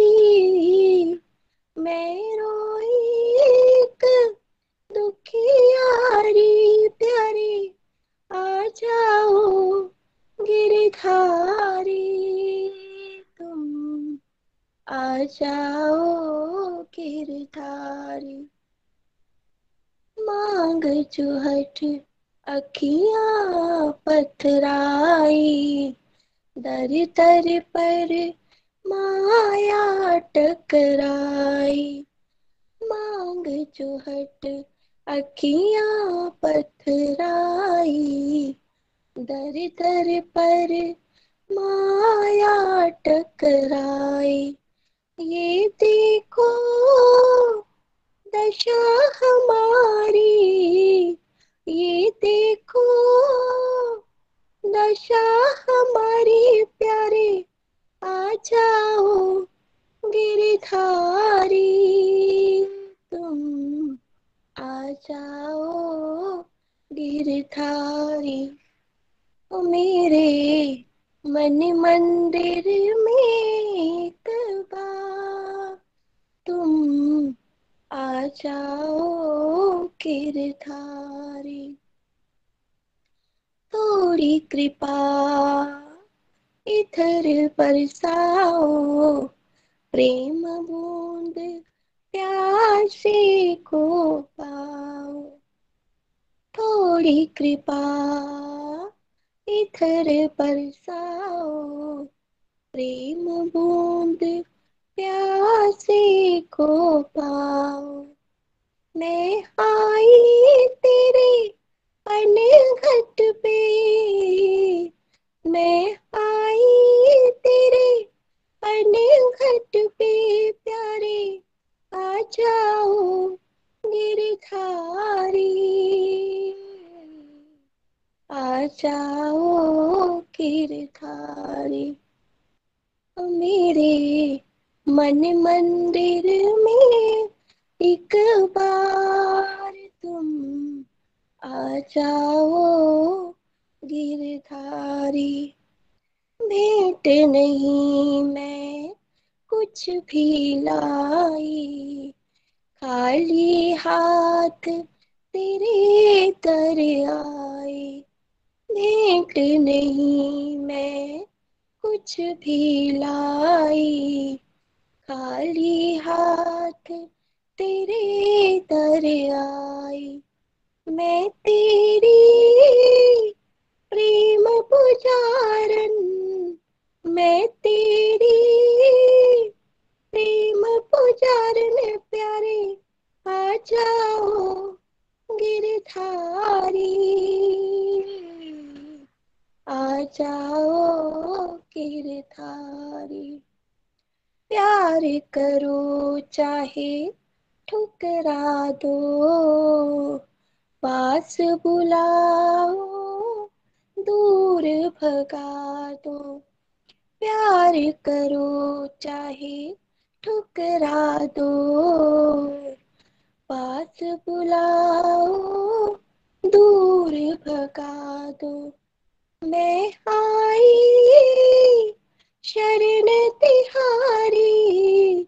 मैं रोई एक दुखियारी जाओ गिरधारी मांग चुहट अखिया पथराई। दर दर पर माया टकराई। मांग चुहट अखिया पथराई। दर दर पर माया टकराई। ये देखो दशा हमारी। ये देखो दशा हमारी प्यारे आ जाओ गिरधारी। तुम आ जाओ गिरधारी मेरे मन मंदिर में एक बार तुम आ जाओ गिरधारी थोड़ी कृपा इधर बरसाओ, प्रेम बूंद प्यासे को पाओ। थोड़ी कृपा इधर बरसाओ प्रेम बूंद प्यासे को पाओ। मैं आई तेरे अन घट पे। मैं आई तेरे अन घट पे। प्यारे आ जाओ गिरधारी आ जाओ गिरधारी मेरे मन मंदिर में एक बार तुम आ जाओ गिरधारी। भेंट नहीं मैं कुछ भी लाई। खाली हाथ तेरे दर आई भेंट नहीं मैं कुछ भी लाई। खाली हाथ तेरे दर आई मैं तेरी प्रेम पुजारन। मैं तेरी प्रेम पुजारन, प्यारे आ जाओ गिरधारी। आ जाओ गिरधारी प्यार करो, चाहे ठुकरा दो। पास बुलाओ, दूर भगा दो। प्यार करो, चाहे ठुकरा दो। पास बुलाओ, दूर भगा दो। मैं आई शरण तिहारी।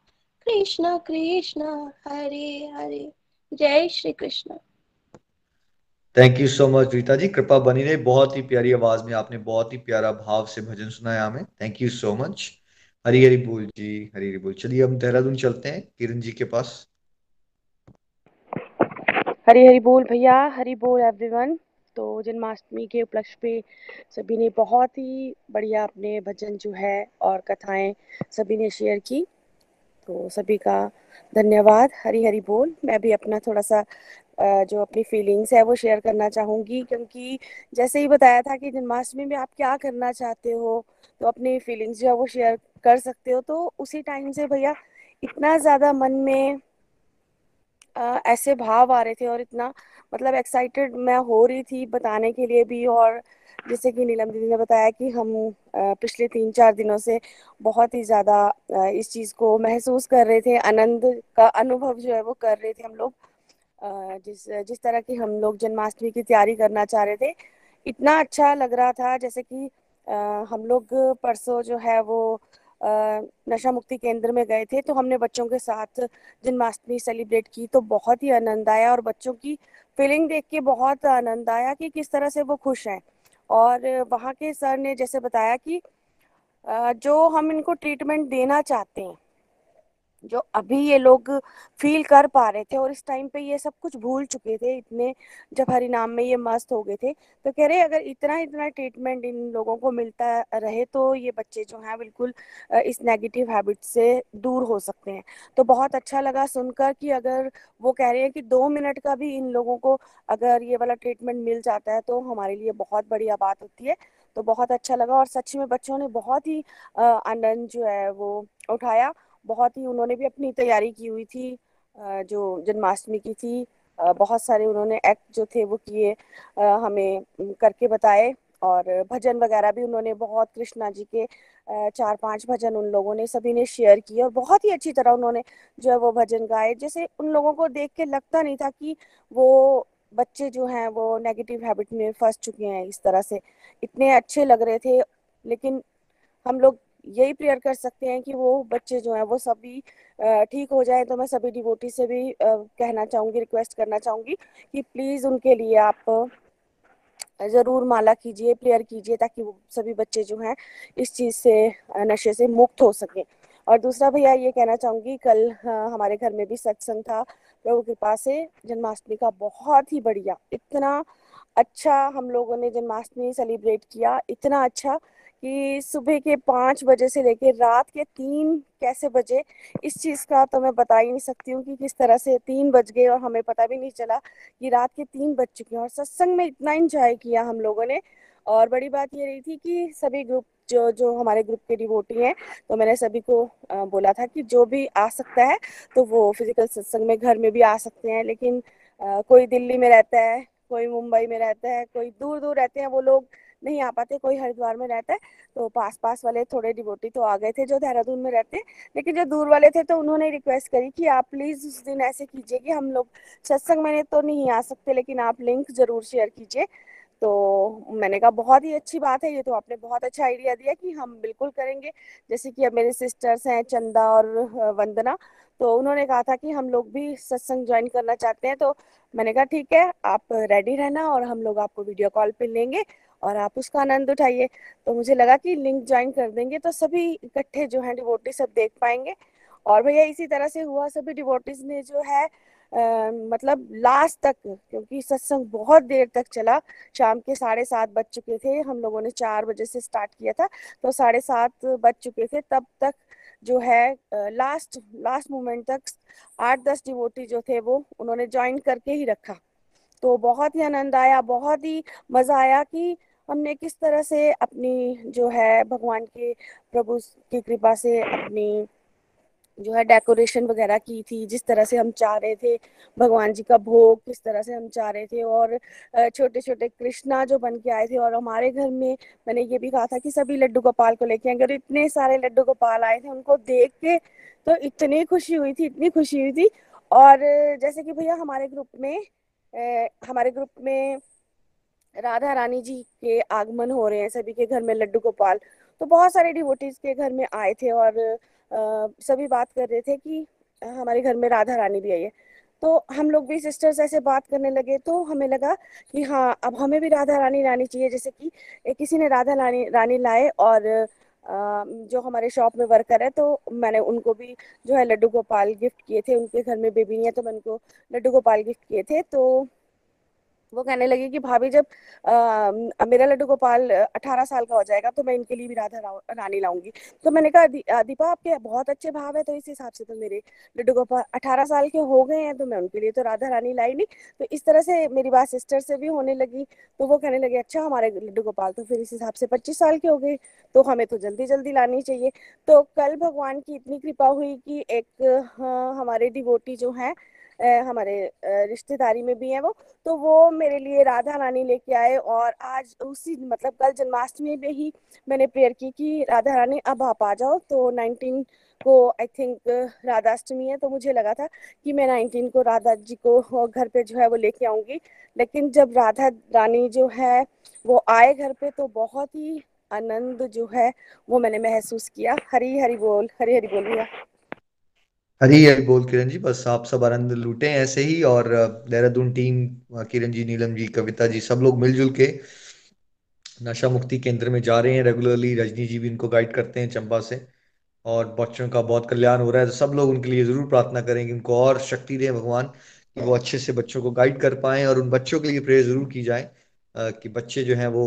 कृष्ण कृष्ण हरे हरे। जय Shri Krishna. Thank you so much Rita ji कृपा बनी रहे। बहुत ही प्यारी आवाज़ में आपने बहुत ही प्यारा भाव से भजन सुनाया हमें। Thank you so much Hari Hari बोल जी हरी हरी बोल। चलिए हम देहरादून चलते हैं किरण जी के पास। हरी हरी बोल भैया हरी बोल एवरीवन तो जन्माष्टमी के उपलक्ष्य पे सभी ने बहुत ही बढ़िया अपने भजन जो है और कथाएँ सभी ने शेयर की। तो सभी का धन्यवाद। हरी हरी बोल। मैं भी अपना थोड़ा सा जो अपनी फीलिंग्स है वो शेयर करना चाहूँगी क्योंकि जैसे ही बताया था कि जन्माष्टमी में आप क्या करना चाहते हो तो अपनी फीलिंग्स जो है वो शेयर कर सकते हो। तो उसी टाइम से भैया इतना ज़्यादा मन में आ, ऐसे भाव आ रहे थे और इतना मतलब एक्साइटेड मैं हो रही थी बताने के लिए भी और जैसे कि नीलम दीदी ने बताया कि हम पिछले तीन चार दिनों से बहुत ही ज़्यादा इस चीज़ को महसूस कर रहे थे, आनंद का अनुभव जो है वो कर रहे थे हम लोग। जिस जिस तरह की हम लोग जन्माष्टमी की तैयारी करना चाह रहे थे। इतना अच्छा लग रहा था जैसे कि हम लोग परसों जो है वो नशा मुक्ति केंद्र में गए थे तो हमने बच्चों के साथ जन्माष्टमी सेलिब्रेट की तो बहुत ही आनंद आया और बच्चों की फीलिंग देख के बहुत आनंद आया कि किस तरह से वो खुश हैं। और वहाँ के सर ने जैसे बताया कि जो हम इनको ट्रीटमेंट देना चाहते हैं जो अभी ये लोग फील कर पा रहे थे और इस टाइम पे ये सब कुछ भूल चुके थे इतने, जब हरि नाम में ये मस्त हो गए थे। तो कह रहे अगर इतना इतना ट्रीटमेंट इन लोगों को मिलता रहे तो ये बच्चे जो हैं बिल्कुल इस नेगेटिव हैबिट से दूर हो सकते हैं। तो बहुत अच्छा लगा सुनकर कि अगर वो कह रहे हैं कि दो मिनट का भी इन लोगों को अगर ये वाला ट्रीटमेंट मिल जाता है तो हमारे लिए बहुत बढ़िया बात होती है। तो बहुत अच्छा लगा और सच में बच्चों ने बहुत ही आनंद जो है वो उठाया। बहुत ही उन्होंने भी अपनी तैयारी की हुई थी जो जन्माष्टमी की थी। बहुत सारे उन्होंने एक्ट जो थे वो किए हमें करके बताए और भजन वगैरह भी उन्होंने, बहुत कृष्णा जी के चार पाँच भजन उन लोगों ने सभी ने शेयर किए और बहुत ही अच्छी तरह उन्होंने जो है वो भजन गाए। जैसे उन लोगों को देख के लगता नहीं था कि वो बच्चे जो हैं वो नेगेटिव हैबिट में फंस चुके हैं इस तरह से। इतने अच्छे लग रहे थे, लेकिन हम लोग यही प्रेयर कर सकते हैं कि वो बच्चे जो हैं, वो सभी ठीक हो जाए तो मैं सभी डिवोटी से भी कहना चाहूँगी रिक्वेस्ट करना चाहूँगी कि प्लीज़ उनके लिए आप ज़रूर माला कीजिए, प्रेयर कीजिए, ताकि वो सभी बच्चे जो हैं, इस चीज़ से नशे से मुक्त हो सकें। और दूसरा भैया ये कहना चाहूँगी, कल हमारे घर में भी सत्संग था, प्रभु कृपा से जन्माष्टमी का बहुत ही बढ़िया, इतना अच्छा हम लोगों ने जन्माष्टमी सेलिब्रेट किया, इतना अच्छा कि सुबह के पाँच बजे से लेकर रात के तीन कैसे बजे, इस चीज़ का तो मैं बता ही नहीं सकती हूँ कि किस तरह से तीन बज गए और हमें पता भी नहीं चला कि रात के तीन बज चुके हैं और सत्संग में इतना इंजॉय किया हम लोगों ने। और बड़ी बात ये रही थी कि सभी ग्रुप जो जो हमारे ग्रुप के डिवोटी हैं तो मैंने सभी को बोला था कि जो भी आ सकता है तो वो फ़िज़िकल सत्संग में, घर में भी आ सकते हैं। लेकिन कोई दिल्ली में रहता है, कोई मुंबई में रहता है, कोई दूर दूर रहते हैं वो लोग नहीं आ पाते, कोई हरिद्वार में रहता है तो पास पास वाले थोड़े डिबोटी तो आ गए थे जो देहरादून में रहते हैं, लेकिन जो दूर वाले थे तो उन्होंने रिक्वेस्ट करी कि आप प्लीज़ उस दिन ऐसे कीजिए कि हम लोग, सत्संग में तो नहीं आ सकते, लेकिन आप लिंक ज़रूर शेयर कीजिए। तो मैंने कहा, बहुत ही अच्छी बात है, ये तो आपने बहुत अच्छा आइडिया दिया कि हम बिल्कुल करेंगे। जैसे कि अब मेरे सिस्टर्स हैं चंदा और वंदना तो उन्होंने कहा था कि हम लोग भी सत्संग ज्वाइन करना चाहते हैं तो मैंने कहा, ठीक है, आप रेडी रहना और हम लोग आपको वीडियो कॉल पे लेंगे और आप उसका आनंद उठाइए। तो मुझे लगा कि लिंक ज्वाइन कर देंगे तो सभी इकट्ठे जो है डिवोटी सब देख पाएँगे। और भैया इसी तरह से हुआ सभी डिवोटीज ने जो है आ, मतलब लास्ट तक क्योंकि सत्संग बहुत देर तक चला। शाम के साढ़े सात बज चुके थे। हम लोगों ने चार बजे से स्टार्ट किया था। तो साढ़े सात बज चुके थे। तब तक जो है लास्ट लास्ट मोमेंट तक आठ दस डिवोटी जो थे वो उन्होंने ज्वाइन करके ही रखा। तो बहुत ही आनंद आया बहुत ही मज़ा आया कि हमने किस तरह से अपनी जो है भगवान के प्रभु की कृपा से अपनी जो है डेकोरेशन वगैरह की थी, जिस तरह से हम चाह रहे थे भगवान जी का भोग, किस तरह से हम चाह रहे थे और छोटे छोटे कृष्णा जो बन के आए थे और हमारे घर में मैंने ये भी कहा था कि सभी लड्डू गोपाल को लेके अगर इतने सारे लड्डू गोपाल आए थे उनको देख के तो इतनी खुशी हुई थी, इतनी खुशी हुई थी। और जैसे कि भैया हमारे ग्रुप में हमारे ग्रुप में राधा रानी जी के आगमन हो रहे हैं सभी के घर में लड्डू गोपाल। तो बहुत सारे डिवोटीज के घर में आए थे और आ, सभी बात कर रहे थे कि हमारे घर में राधा रानी भी आई है। तो हम लोग भी सिस्टर्स ऐसे बात करने लगे तो हमें लगा कि हाँ अब हमें भी राधा रानी लानी चाहिए जैसे कि किसी ने राधा रानी रानी लाए और जो हमारे शॉप में वर्कर है तो मैंने उनको भी जो है लड्डू गोपाल गिफ्ट किए थे उनके घर में बेबी नहीं है तो मैं उनको लड्डू गोपाल गिफ्ट किए थे तो वो कहने लगी कि भाभी जब आ, मेरा लड्डू गोपाल अठारह साल का हो जाएगा तो मैं इनके लिए भी राधा रानी लाऊँगी। तो मैंने कहा दी, दीपा आपके बहुत अच्छे भाव है तो इस हिसाब से तो मेरे लड्डू गोपाल अठारह साल के हो गए हैं तो मैं उनके लिए तो राधा रानी लाई नहीं। तो इस तरह से मेरी बात सिस्टर से भी होने लगी। तो वो कहने लगे अच्छा हमारे लड्डू गोपाल तो फिर इस हिसाब से पच्चीस साल के हो गए तो हमें तो जल्दी जल्दी लानी चाहिए। तो कल भगवान की इतनी कृपा हुई कि एक हमारे डिवोटी जो है हमारे रिश्तेदारी में भी है वो। तो वो मेरे लिए राधा रानी लेके आए और आज उसी मतलब कल जन्माष्टमी में ही मैंने प्रेयर की कि राधा रानी, अब आप आ जाओ। तो नाइनटीन को आई थिंक राधाष्टमी है तो मुझे लगा था कि मैं नाइनटीन को राधा जी को घर पे जो है वो लेके आऊँगी। लेकिन जब राधा रानी जो है, वो आए घर पे तो बहुत ही आनंद जो है, वो मैंने महसूस किया। हरी हरी बोल हरी हरी बोल भैया हरी हरी बोल, किरण जी, बस आप सब आनंद लूटे ऐसे ही और देहरादून टीम किरण जी, नीलम जी, कविता जी, सब लोग मिलजुल के नशा मुक्ति केंद्र में जा रहे हैं। रेगुलरली रजनी जी भी इनको गाइड करते हैं चंबा से और बच्चों का बहुत कल्याण हो रहा है। तो सब लोग उनके लिए ज़रूर प्रार्थना करें कि उनको और शक्ति दें भगवान कि वो अच्छे से बच्चों को गाइड कर पाए और उन बच्चों के लिए प्रेयर ज़रूर की जाए कि बच्चे जो हैं वो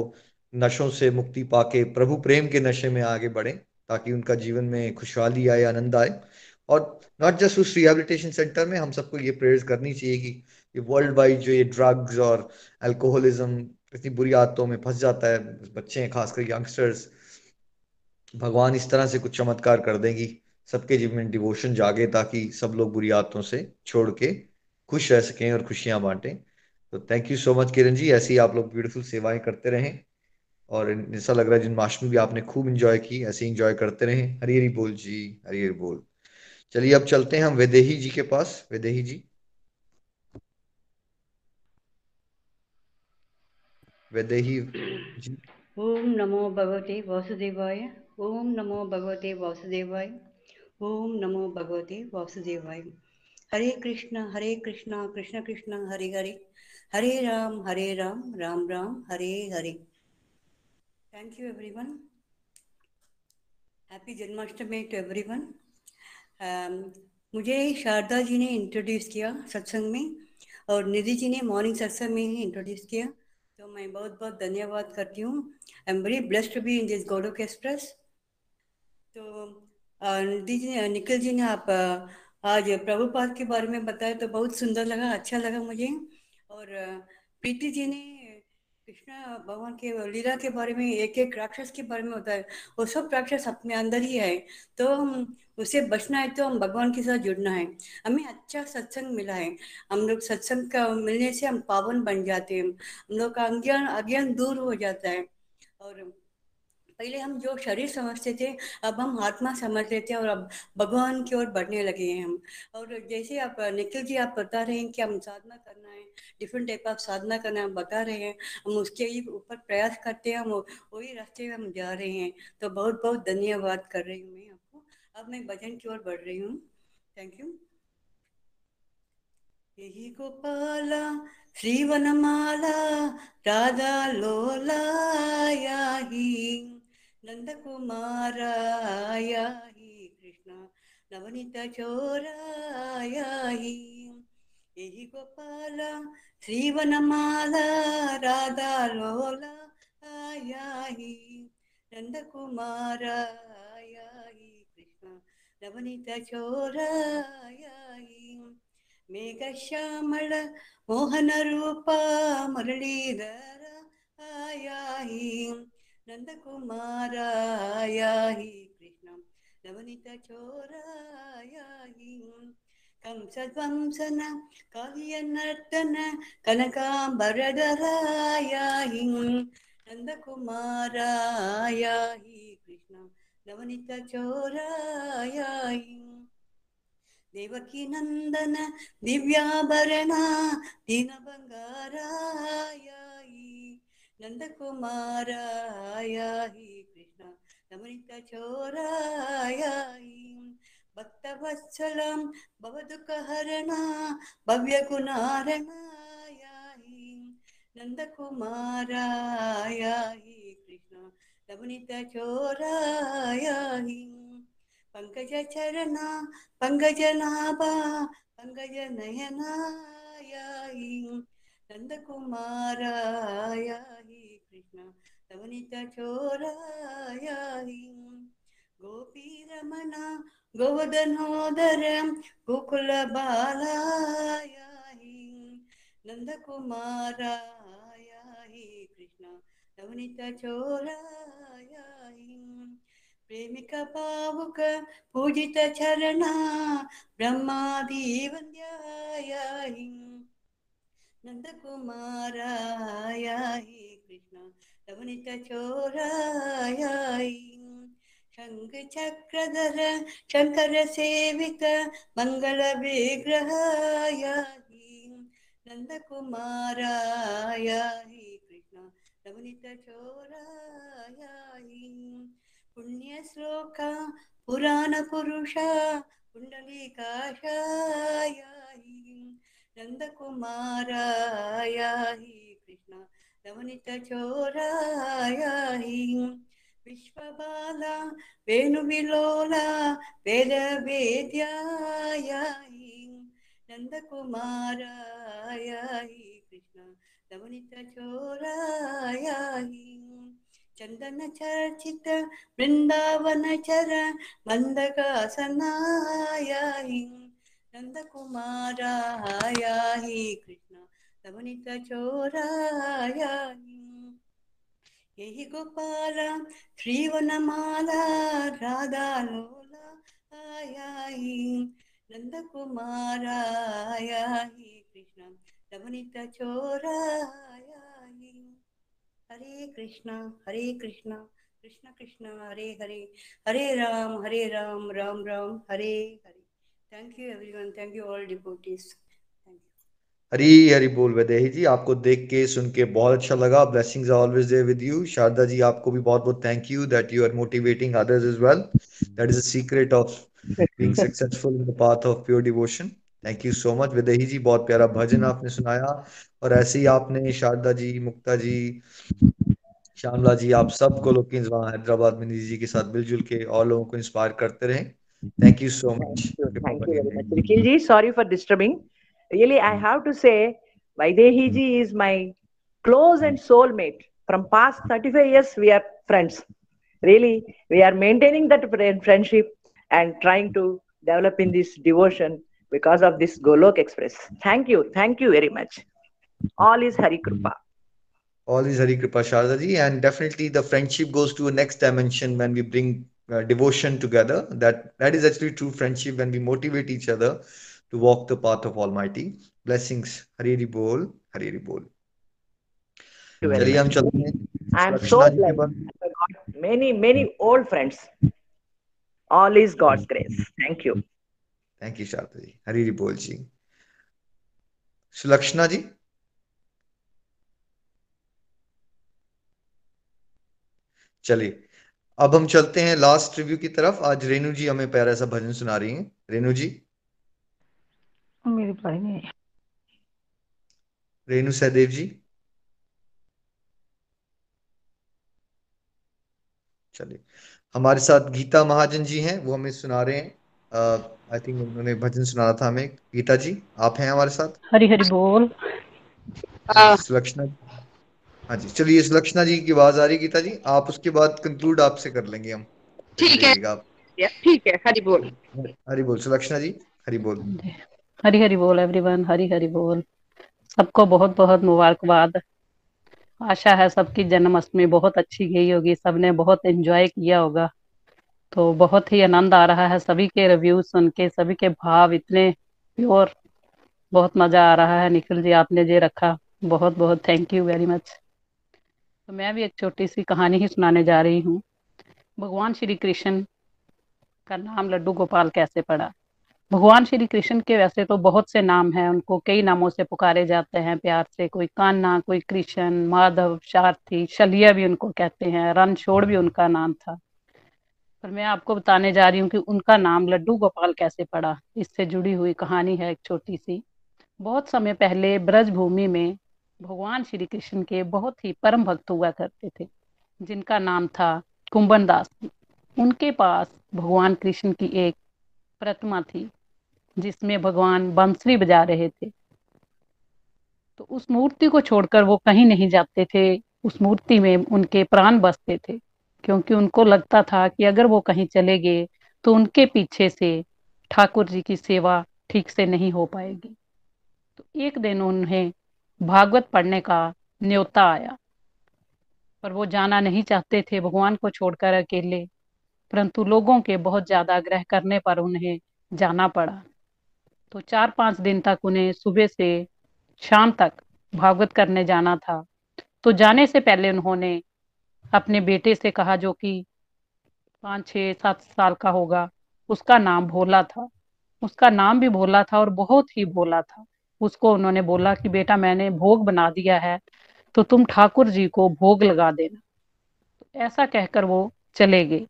नशों से मुक्ति पाके, प्रभु प्रेम के नशे में आगे बढ़े ताकि उनका जीवन में खुशहाली आए, आनंद आए। और नॉट जस्ट उस रिहेबिलिटेशन सेंटर में हम सबको ये प्रेयर्स करनी चाहिए कि ये वर्ल्ड वाइड जो ये ड्रग्स और अल्कोहलिज्म इतनी बुरी आदतों में फंस जाता है, बच्चे हैं, खासकर यंगस्टर्स भगवान इस तरह से कुछ चमत्कार कर देंगी, सबके जीवन में डिवोशन जागे ताकि सब लोग बुरी आदतों से छोड़ के खुश रह सकें और खुशियाँ बांटें। तो thank you so much Kiran ji ऐसी आप लोग ब्यूटीफुल सेवाएँ करते रहें। और ऐसा लग रहा है जन्माष्टमी भी आपने खूब इंजॉय की, ऐसे इंजॉय करते रहें। हरी हरी बोल जी हरी हरी बोल। चलिए अब चलते हैं हम वेदेही जी के पास। वेदेही जी। वेदेही जी। ओम नमो भगवते वासुदेवाय, ओम नमो भगवते वासुदेवाय, ओम नमो भगवते वासुदेवाय। Hare Krishna Hare Krishna Krishna Krishna, Hare Hare. Hare Ram Hare Ram Ram Ram, Hare Hare. Thank you everyone happy Janmashtami to everyone मुझे शारदा जी ने इंट्रोड्यूस किया सत्संग में और निधि जी ने मॉर्निंग सत्संग में ही इंट्रोड्यूस किया। तो मैं बहुत बहुत धन्यवाद करती हूँ। I am very blessed to be in this Golok Express तो निधि जी ने निखिल जी ने आप आज प्रभुपाद के बारे में बताया तो बहुत सुंदर लगा अच्छा लगा मुझे। और प्रीति जी ने कृष्णा भगवान के लीला के बारे में एक एक राक्षस के बारे में होता है, वो सब राक्षस अपने अंदर ही है। तो हम उसे बचना है तो हम भगवान के साथ जुड़ना है। हमें अच्छा सत्संग मिला है। हम लोग सत्संग का मिलने से हम पावन बन जाते हैं। हम लोग का अज्ञान अज्ञान दूर हो जाता है। और पहले हम जो शरीर समझते थे, अब हम आत्मा समझ लेते हैं और अब भगवान की ओर बढ़ने लगे हैं हम। और जैसे आप, निखिल जी, आप बता रहे हैं कि हम साधना करना है डिफरेंट टाइप ऑफ़ साधना करना हम बता रहे हैं, हम उसके ही ऊपर प्रयास करते हैं, हम वही रास्ते में हम जा रहे हैं। तो बहुत बहुत धन्यवाद कर रही हूँ मैं आपको। अब मैं भजन की ओर बढ़ रही हूँ। थैंक यू यही गोपाला, श्रीवनमाला, राधा लोला नन्दकुमाराया हि कृष्ण नवनीतचोराया हि यही गोपाल, श्रीवनमाला राधालोलाया हि नन्दकुमाराया हि कृष्ण नवनीतचोराया हि मेघश्यामळ मोहनरूपा आया हि नंदकुमाराया हि कृष्ण। नवनीत चोरायाहि कंसध्वंसन काव्यनर्तन कनकाम्बरधरायाहि नन्दकुमारायाहि कृष्ण। नवनीत चोरायाहि देवकी नन्दन दीनबङ्गारायाहि नन्दकुमारायाहि कृष्ण नमनित चोरायाहि भक्तवत्सलं भवदुःखहरण भव्यगुणारणायाहि नन्दकुमारायाहि कृष्ण नवनीत चोरायाहि पङ्कजचरण पङ्कजनाभा पङ्कजनयनायाहि नन्दकुमारायाहि कृष्ण नवनीतचोरायाहि गोपीरमण गोवर्धनोदर गोकुलबालायाहि नन्दकुमारायाहि कृष्ण नवनीतचोरायाहि प्रेमिक भावुक पूजित चरण ब्रह्मादि वन्द्यायाहि नन्दकुमारायाहि कृष्ण नवनीत चोरायाहि शङ्ख चक्रधर शङ्कर सेविक मङ्गल विग्रहायाहि नन्दकुमारायाहि कृष्ण चोरायाहि पुण्यश्लोक, पुराणपुरुष पुण्डलीकाशायाहि नन्दकुमारायाहि कृष्ण नवनीतचोरायाहि विश्वबाला वेणुविलोला वेदवेद्यायाहि। नन्दकुमारायाहि कृष्ण नवनीतचोरायाहि चंदन चर्चित वृंदावन चर मंदकासनायाहि नंदकुमारायाहि कृष्ण नवनीत चोरायाहि यही गोपाल श्रीवनमाला राधा लोला आयाहि नंदकुमारायाहि कृष्ण नवनीत चोरायाहि Hare Krishna Hare Krishna Krishna Krishna, Hare Hare. Hare Ram Hare Ram Ram Ram, Hare Hare. Thank you everyone thank you all devotees Hari Hari बोल वैदेही जी, आपको देख के, सुन के बहुत अच्छा लगा। Blessings are always there with you Sharda ji, आपको भी बहुत बहुत thank you that you are motivating others as well that is the secret of being successful in the path of pure devotion thank you so much Videhi ji, बहुत प्यारा भजन आपने सुनाया। और ऐसे ही आपने शारदा जी, मुक्ता जी, श्यामला जी, आप सबको लोग हैदराबाद में निधि जी के साथ मिलजुल के और लोगों को इंस्पायर करते रहें। Thank you so much. Thank you very much. Nikhilji, sorry for disturbing. Really, I have to say, Vaidehiji hmm. is my close and soulmate. From past 35 years, we are friends. Really, we are maintaining that friendship and trying to develop in this devotion because of this Golok Express. Thank you. Thank you very much. All is Hari Krupa. all is Hari Krupa, Shardaji, and definitely the friendship goes to a next dimension when we bring uh, devotion together. That that is actually true friendship when we motivate each other to walk the path of Almighty. Blessings, Hari Hari Bol, Hari Hari Bol. you very चलिए हम much. चलते हैं I am so रचना जी के blessed. बाद I got many, many old friends. All is God's grace. Thank you. Thank you Sharda ji Hari Hari बोल जी सुलक्षणा जी चलिए अब हम चलते हैं लास्ट रिव्यू की तरफ़। आज रेणु जी हमें प्यारा सा भजन सुना रही हैं। रेणु जी? मेरी नहीं आई रेणु सहदेव जी? चलिए। हमारे साथ गीता महाजन जी हैं वो हमें सुना रहे हैं। आई थिंक उन्होंने भजन सुनाना था हमें। गीता जी आप हैं हमारे साथ? हरी हरी बोल। सुलक्षणा हाँ जी चलिए सुलक्षणा जी की आवाज़ आ रही गीता जी आप उसके बाद कंक्लूड आपसे कर लेंगे हम। ठीक है। ठीक है हरि बोल। हरी बोल सुलक्षणा जी हरी बोल। हरी हरी बोल एवरीवन हरी हरी बोल। सबको बहुत बहुत मुबारकबाद। आशा है सबकी जन्माष्टमी बहुत अच्छी गई होगी सबने बहुत एंजॉय किया होगा। तो बहुत ही आनंद आ रहा है सभी के रिव्यू सुन के सभी के भाव इतने प्योर बहुत मज़ा आ रहा है। निखिल जी आपने जे रखा बहुत बहुत थैंक यू वेरी मच तो मैं भी एक छोटी सी कहानी ही सुनाने जा रही हूँ। भगवान श्री कृष्ण का नाम लड्डू गोपाल कैसे पड़ा? भगवान श्री कृष्ण के वैसे तो बहुत से नाम हैं, उनको कई नामों से पुकारे जाते हैं, प्यार से। कोई कान्ना कोई कृष्ण, माधव, सारथी, शलिया भी उनको कहते हैं, रणछोड़ भी उनका नाम था। पर मैं आपको बताने जा रही हूँ कि उनका नाम लड्डू गोपाल कैसे पड़ा। इससे जुड़ी हुई कहानी है एक छोटी सी। बहुत समय पहले ब्रज भूमि में भगवान श्री कृष्ण के बहुत ही परम भक्त हुआ करते थे, जिनका नाम था कुंभन दास उनके पास भगवान कृष्ण की एक प्रतिमा थी, जिसमें भगवान बंसरी बजा रहे थे। तो उस मूर्ति को छोड़कर वो कहीं नहीं जाते थे, उस मूर्ति में उनके प्राण बसते थे, क्योंकि उनको लगता था कि अगर वो कहीं चले गए तो उनके पीछे से ठाकुर जी की सेवा ठीक से नहीं हो पाएगी। तो एक दिन उन्हें भागवत पढ़ने का न्योता आया। पर वो जाना नहीं चाहते थे, भगवान को छोड़कर अकेले। परंतु लोगों के बहुत ज़्यादा आग्रह करने पर उन्हें जाना पड़ा। तो चार पाँच दिन तक उन्हें सुबह से शाम तक भागवत करने जाना था। तो जाने से पहले उन्होंने अपने बेटे से कहा, जो कि पाँच छः सात साल का होगा, उसका नाम भोला था। उसका नाम भी भोला था और बहुत ही भोला था। उसको उन्होंने बोला कि बेटा मैंने भोग बना दिया है तो तुम ठाकुर जी को भोग लगा देना। ऐसा कहकर वो चले गए।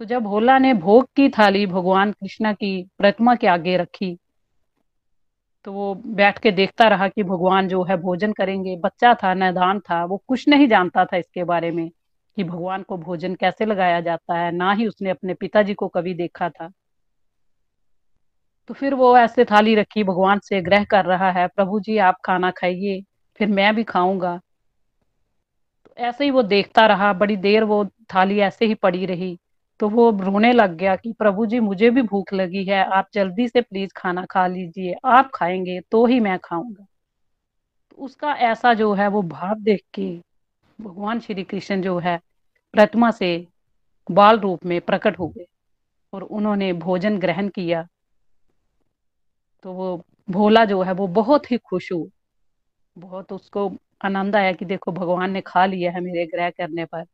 तो जब भोला ने भोग की थाली भगवान कृष्णा की प्रतिमा के आगे रखी तो वो बैठ के देखता रहा कि भगवान जो है भोजन करेंगे। बच्चा था, नैदान था, वो कुछ नहीं जानता था इसके बारे में कि भगवान को भोजन कैसे लगाया जाता है, ना ही उसने अपने पिताजी को कभी देखा था। तो फिर वो ऐसे थाली रखी, भगवान से ग्रह कर रहा है, प्रभु जी आप खाना खाइए, फिर मैं भी खाऊँगा। तो ऐसे ही वो देखता रहा, बड़ी देर वो थाली ऐसे ही पड़ी रही तो वो रोने लग गया कि प्रभु जी मुझे भी भूख लगी है, आप जल्दी से प्लीज़ खाना खा लीजिए, आप खाएँगे तो ही मैं खाऊँगा। तो उसका ऐसा जो है, वो भाव देख के भगवान श्री कृष्ण जो है प्रतिमा से बाल रूप में प्रकट हो गए और उन्होंने भोजन ग्रहण किया। तो वो भोला जो है वो बहुत ही खुश हुआ। बहुत उसको आनंद आया कि देखो भगवान ने खा लिया है मेरे ग्रह करने पर।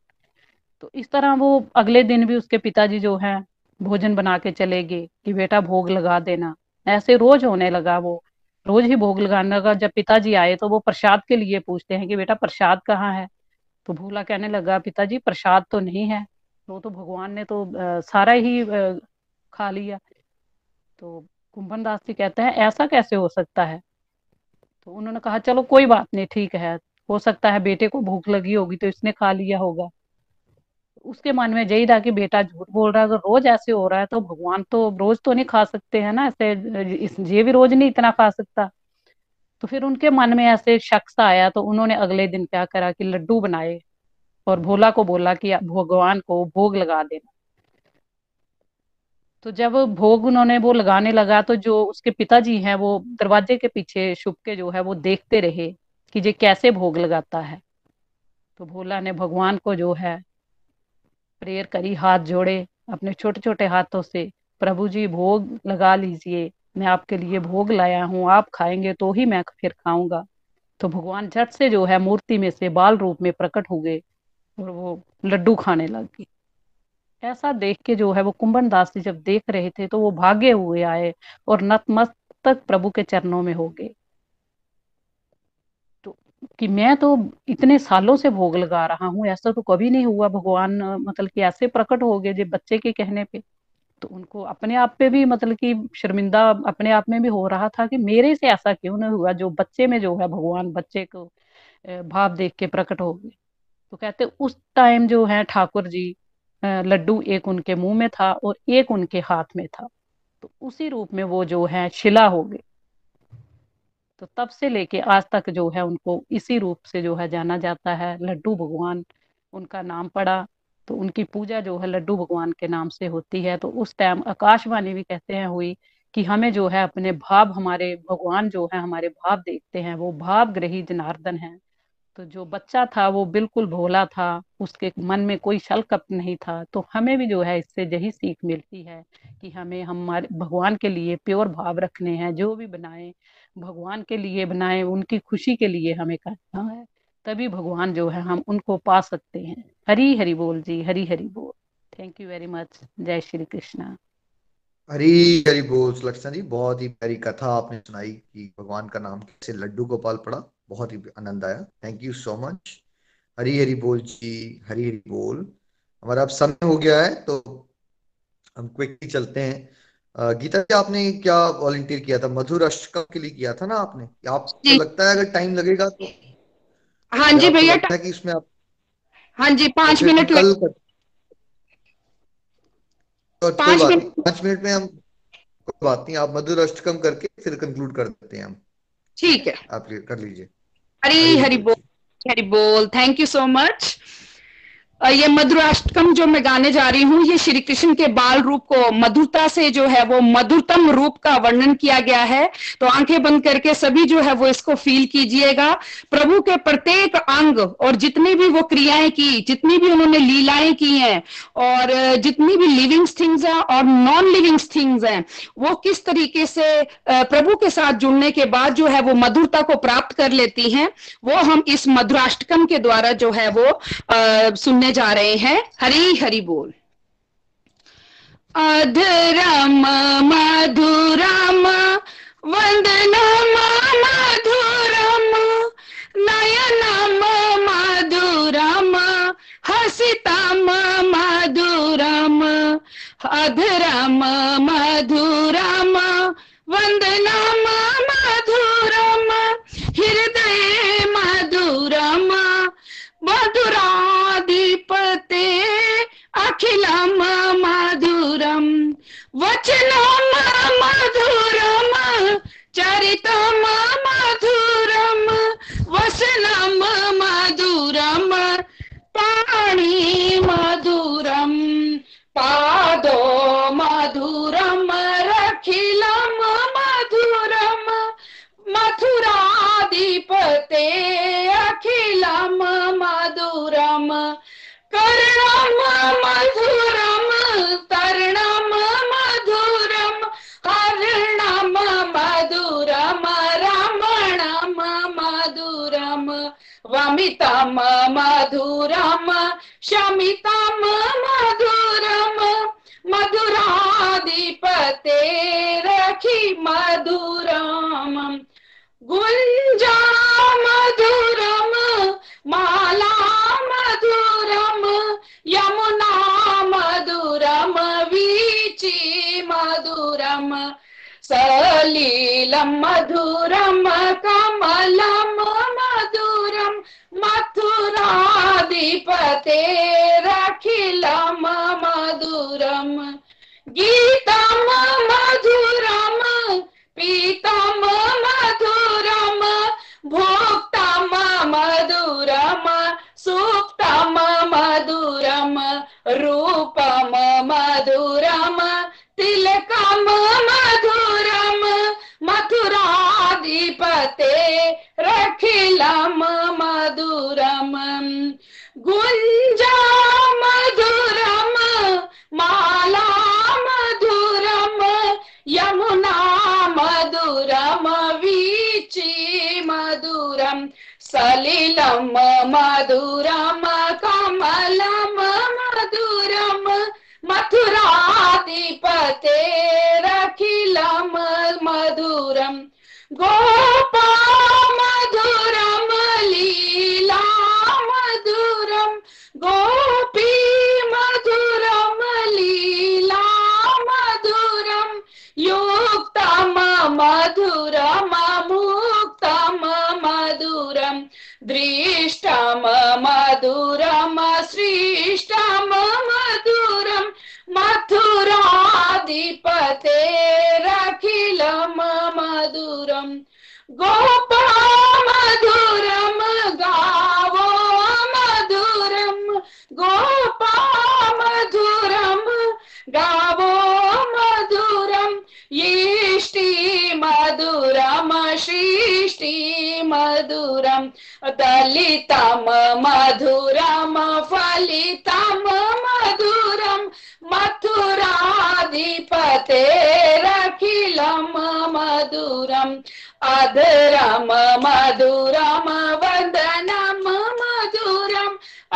तो इस तरह वो अगले दिन भी उसके पिताजी जो है भोजन बना के चले गए कि बेटा भोग लगा देना। ऐसे रोज होने लगा वो। रोज ही भोग लगाने लगा। जब पिताजी आए तो वो प्रसाद के लिए पूछते हैं कि बेटा प्रसाद कहाँ है? तो भोला कहने लगा, पिताजी प्रसाद तो नहीं है। वो तो भगवान ने तो सारा ही खा लिया। तो कुंभन दास जी कहते हैं, ऐसा कैसे हो सकता है? तो उन्होंने कहा, चलो, कोई बात नहीं, ठीक है। हो सकता है बेटे को भूख लगी होगी तो इसने खा लिया होगा। उसके मन में यही था कि बेटा झूठ बोल रहा है, अगर रोज ऐसे हो रहा है तो भगवान तो रोज तो नहीं खा सकते, हैं ना? ऐसे ये भी रोज नहीं इतना खा सकता। तो फिर उनके मन में ऐसे शख्स आया तो उन्होंने अगले दिन क्या करा कि लड्डू बनाए और भोला को बोला कि, भगवान को भोग लगा देना। तो जब भोग उन्होंने वो लगाने लगा तो जो उसके पिताजी हैं, वो दरवाजे के पीछे छुप के जो है, वो देखते रहे कि ये कैसे भोग लगाता है। तो भोला ने भगवान को जो है, प्रेयर करी, हाथ जोड़े अपने छोटे छोटे हाथों से, प्रभु जी, भोग लगा लीजिए, मैं आपके लिए भोग लाया हूँ, आप खाएँगे तो ही मैं फिर खाऊँगा। तो भगवान झट से जो है, मूर्ति में से बाल रूप में प्रकट हो गए और वो लड्डू खाने लग गए। ऐसा देख के जो है वो कुंभन दास जी जब देख रहे थे तो वो भागे हुए आए और नतमस्तक प्रभु के चरणों में हो गए। तो कि मैं तो इतने सालों से भोग लगा रहा हूँ, ऐसा तो कभी नहीं हुआ भगवान मतलब कि ऐसे प्रकट हो गए जो बच्चे के कहने पे। तो उनको अपने आप पे भी मतलब कि शर्मिंदा अपने आप में भी हो रहा था कि मेरे से ऐसा क्यों नहीं हुआ, जो बच्चे में जो है भगवान बच्चे को भाव देख के प्रकट हो गए। तो कहते उस टाइम जो है ठाकुर जी लड्डू एक उनके मुँह में था और एक उनके हाथ में था। तो उसी रूप में वो जो है शिला हो गए तो तब से लेके आज तक जो है उनको इसी रूप से जो है जाना जाता है। लड्डू भगवान उनका नाम पड़ा। तो उनकी पूजा जो है लड्डू भगवान के नाम से होती है। तो उस टाइम आकाशवाणी भी कहते हैं हुई कि हमें जो है अपने भाव हमारे भगवान जो है हमारे भाव देखते हैं। वो भाव ग्रही जनार्दन है। तो जो बच्चा था वो बिल्कुल भोला था, उसके मन में कोई शल कप नहीं था। तो हमें भी जो है इससे यही सीख मिलती है कि हमें हमारे, भगवान के लिए प्योर भाव रखने हैं, जो भी बनाए, भगवान के लिए बनाए, उनकी खुशी के लिए हमें करना है, तभी भगवान जो है हम उनको पा सकते हैं। हरी हरी बोल जी, हरी हरी बोल। थैंक यू वेरी मच जय श्री कृष्णा। हरी हरी बोल, सुलक्षणा जी, बहुत ही प्यारी कथा आपने सुनाई कि भगवान का नाम कैसे लड्डू गोपाल पड़ा। बहुत ही आनंद आया। Thank you so much Hari Hari बोल जी हरी हरी बोल। हमारा अब समय हो गया है तो हम क्विकली चलते हैं। गीता जी आपने क्या वॉलंटियर किया था? मधुर अष्टकम के लिए किया था ना आपने? आपको लगता है अगर टाइम लगेगा तो हाँ जी भैया कि इसमें आप हाँ जी पाँच तो मिनट कल कर तो पाँच मिनट पाँच मिनट में हम कोई बात नहीं आप मधुर अष्टकम करके फिर कंक्लूड कर देते हैं हम। ठीक है। आप कर लीजिए। Hari Hari Bol. Hari Bol. Thank you so much. ये मधुराष्टकम जो मैं गाने जा रही हूँ, ये श्री कृष्ण के बाल रूप को मधुरता से जो है वो मधुरतम रूप का वर्णन किया गया है। तो आँखें बंद करके सभी जो है वो इसको फील कीजिएगा। प्रभु के प्रत्येक अंग और जितनी भी वो क्रियाएँ की, जितनी भी उन्होंने लीलाएँ की हैं, और जितनी भी लिविंग थिंग्स हैं और नॉन लिविंग थिंग्स हैं, वो किस तरीके से प्रभु के साथ जुड़ने के बाद जो है वो मधुरता को प्राप्त कर लेती हैं, वो हम इस मधुराष्टकम के द्वारा जो है वो सुनने जा रहे हैं हरी हरि बोल। अधरम मधुरम वंदनम मधुरम नयनम मधुरम, हसितम मधुरम, अधरम मधुरम वंदनम मधुरम, हृदय मधुरम मधुराधिपते अखिलम मधुरम। वचनम मधुरम चरितम मधुरम वसनम मधुरम पाणी मधुरम पादो मधुरम। मथुराधिपते अखिलम मधुरम कर्णम मधुरम, तरणम मधुरम, हरणम मधुरम, रमणम मधुरम, वमितम मधुरम, शमितम मधुरम, मधुराधिपते रखि मधुरम। गुञ्जा मधुरम, माला मधुरम, यमुना मधुरम, वीची मधुरम सलीलं मधुरम कमलं मधुरम मथुराधिपतेरखिलं मधुरम गीतं मधुरम पीतं मधुरम भोक्तं मधुरम सुप्तं मधुरम रूपं मधुरम तिलकं मधुरम मथुराधिपते रखिलं मधुरम। गुञ्जा सलिलं मधुरम कमलं मधुरम मथुराधिपतेरखिलं मधुरम गोपा मधुरम लीला मधुरम गोपी मधुरम लीला मधुरम, युक्तम मधुरम दृष्टम मधुरम सृष्टम मधुरम मथुराधिपतेरखिलं मधुरम गोपा मधुरम मधुरम सृष्टि मधुरम दलितम मधुरम फलितम मधुरम मथुराधिपते रखिलम मधुरम अधरम मधुरम मधुरम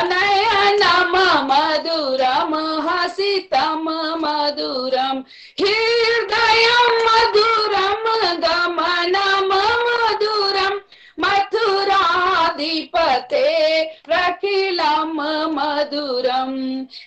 नयनम मधुरम, हसितम मधुरम हृदयं मधुरम, गमनम मधुरम, मथुराधिपते रखिलम मधुरम।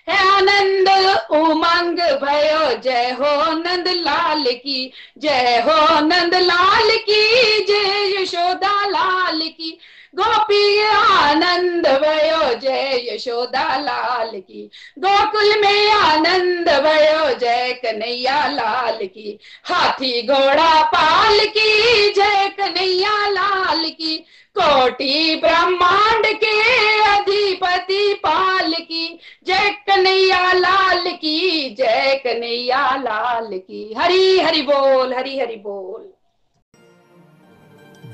है आनंद उमंग भयो, जय हो नंद लाल की, जय हो नंद लाल की, जय यशोदा लाल की। गोपी आनंद भयो जय यशोदा लाल की। गोकुल में आनंद भयो जय कन्हैया लाल की। हाथी घोड़ा पाल की, जय कन्हैया लाल की। कोटि ब्रह्मांड के अधिपति पाल की। जय कन्हैया लाल की, जय कन्हैया लाल की। हरी हरि बोल, हरी हरि बोल।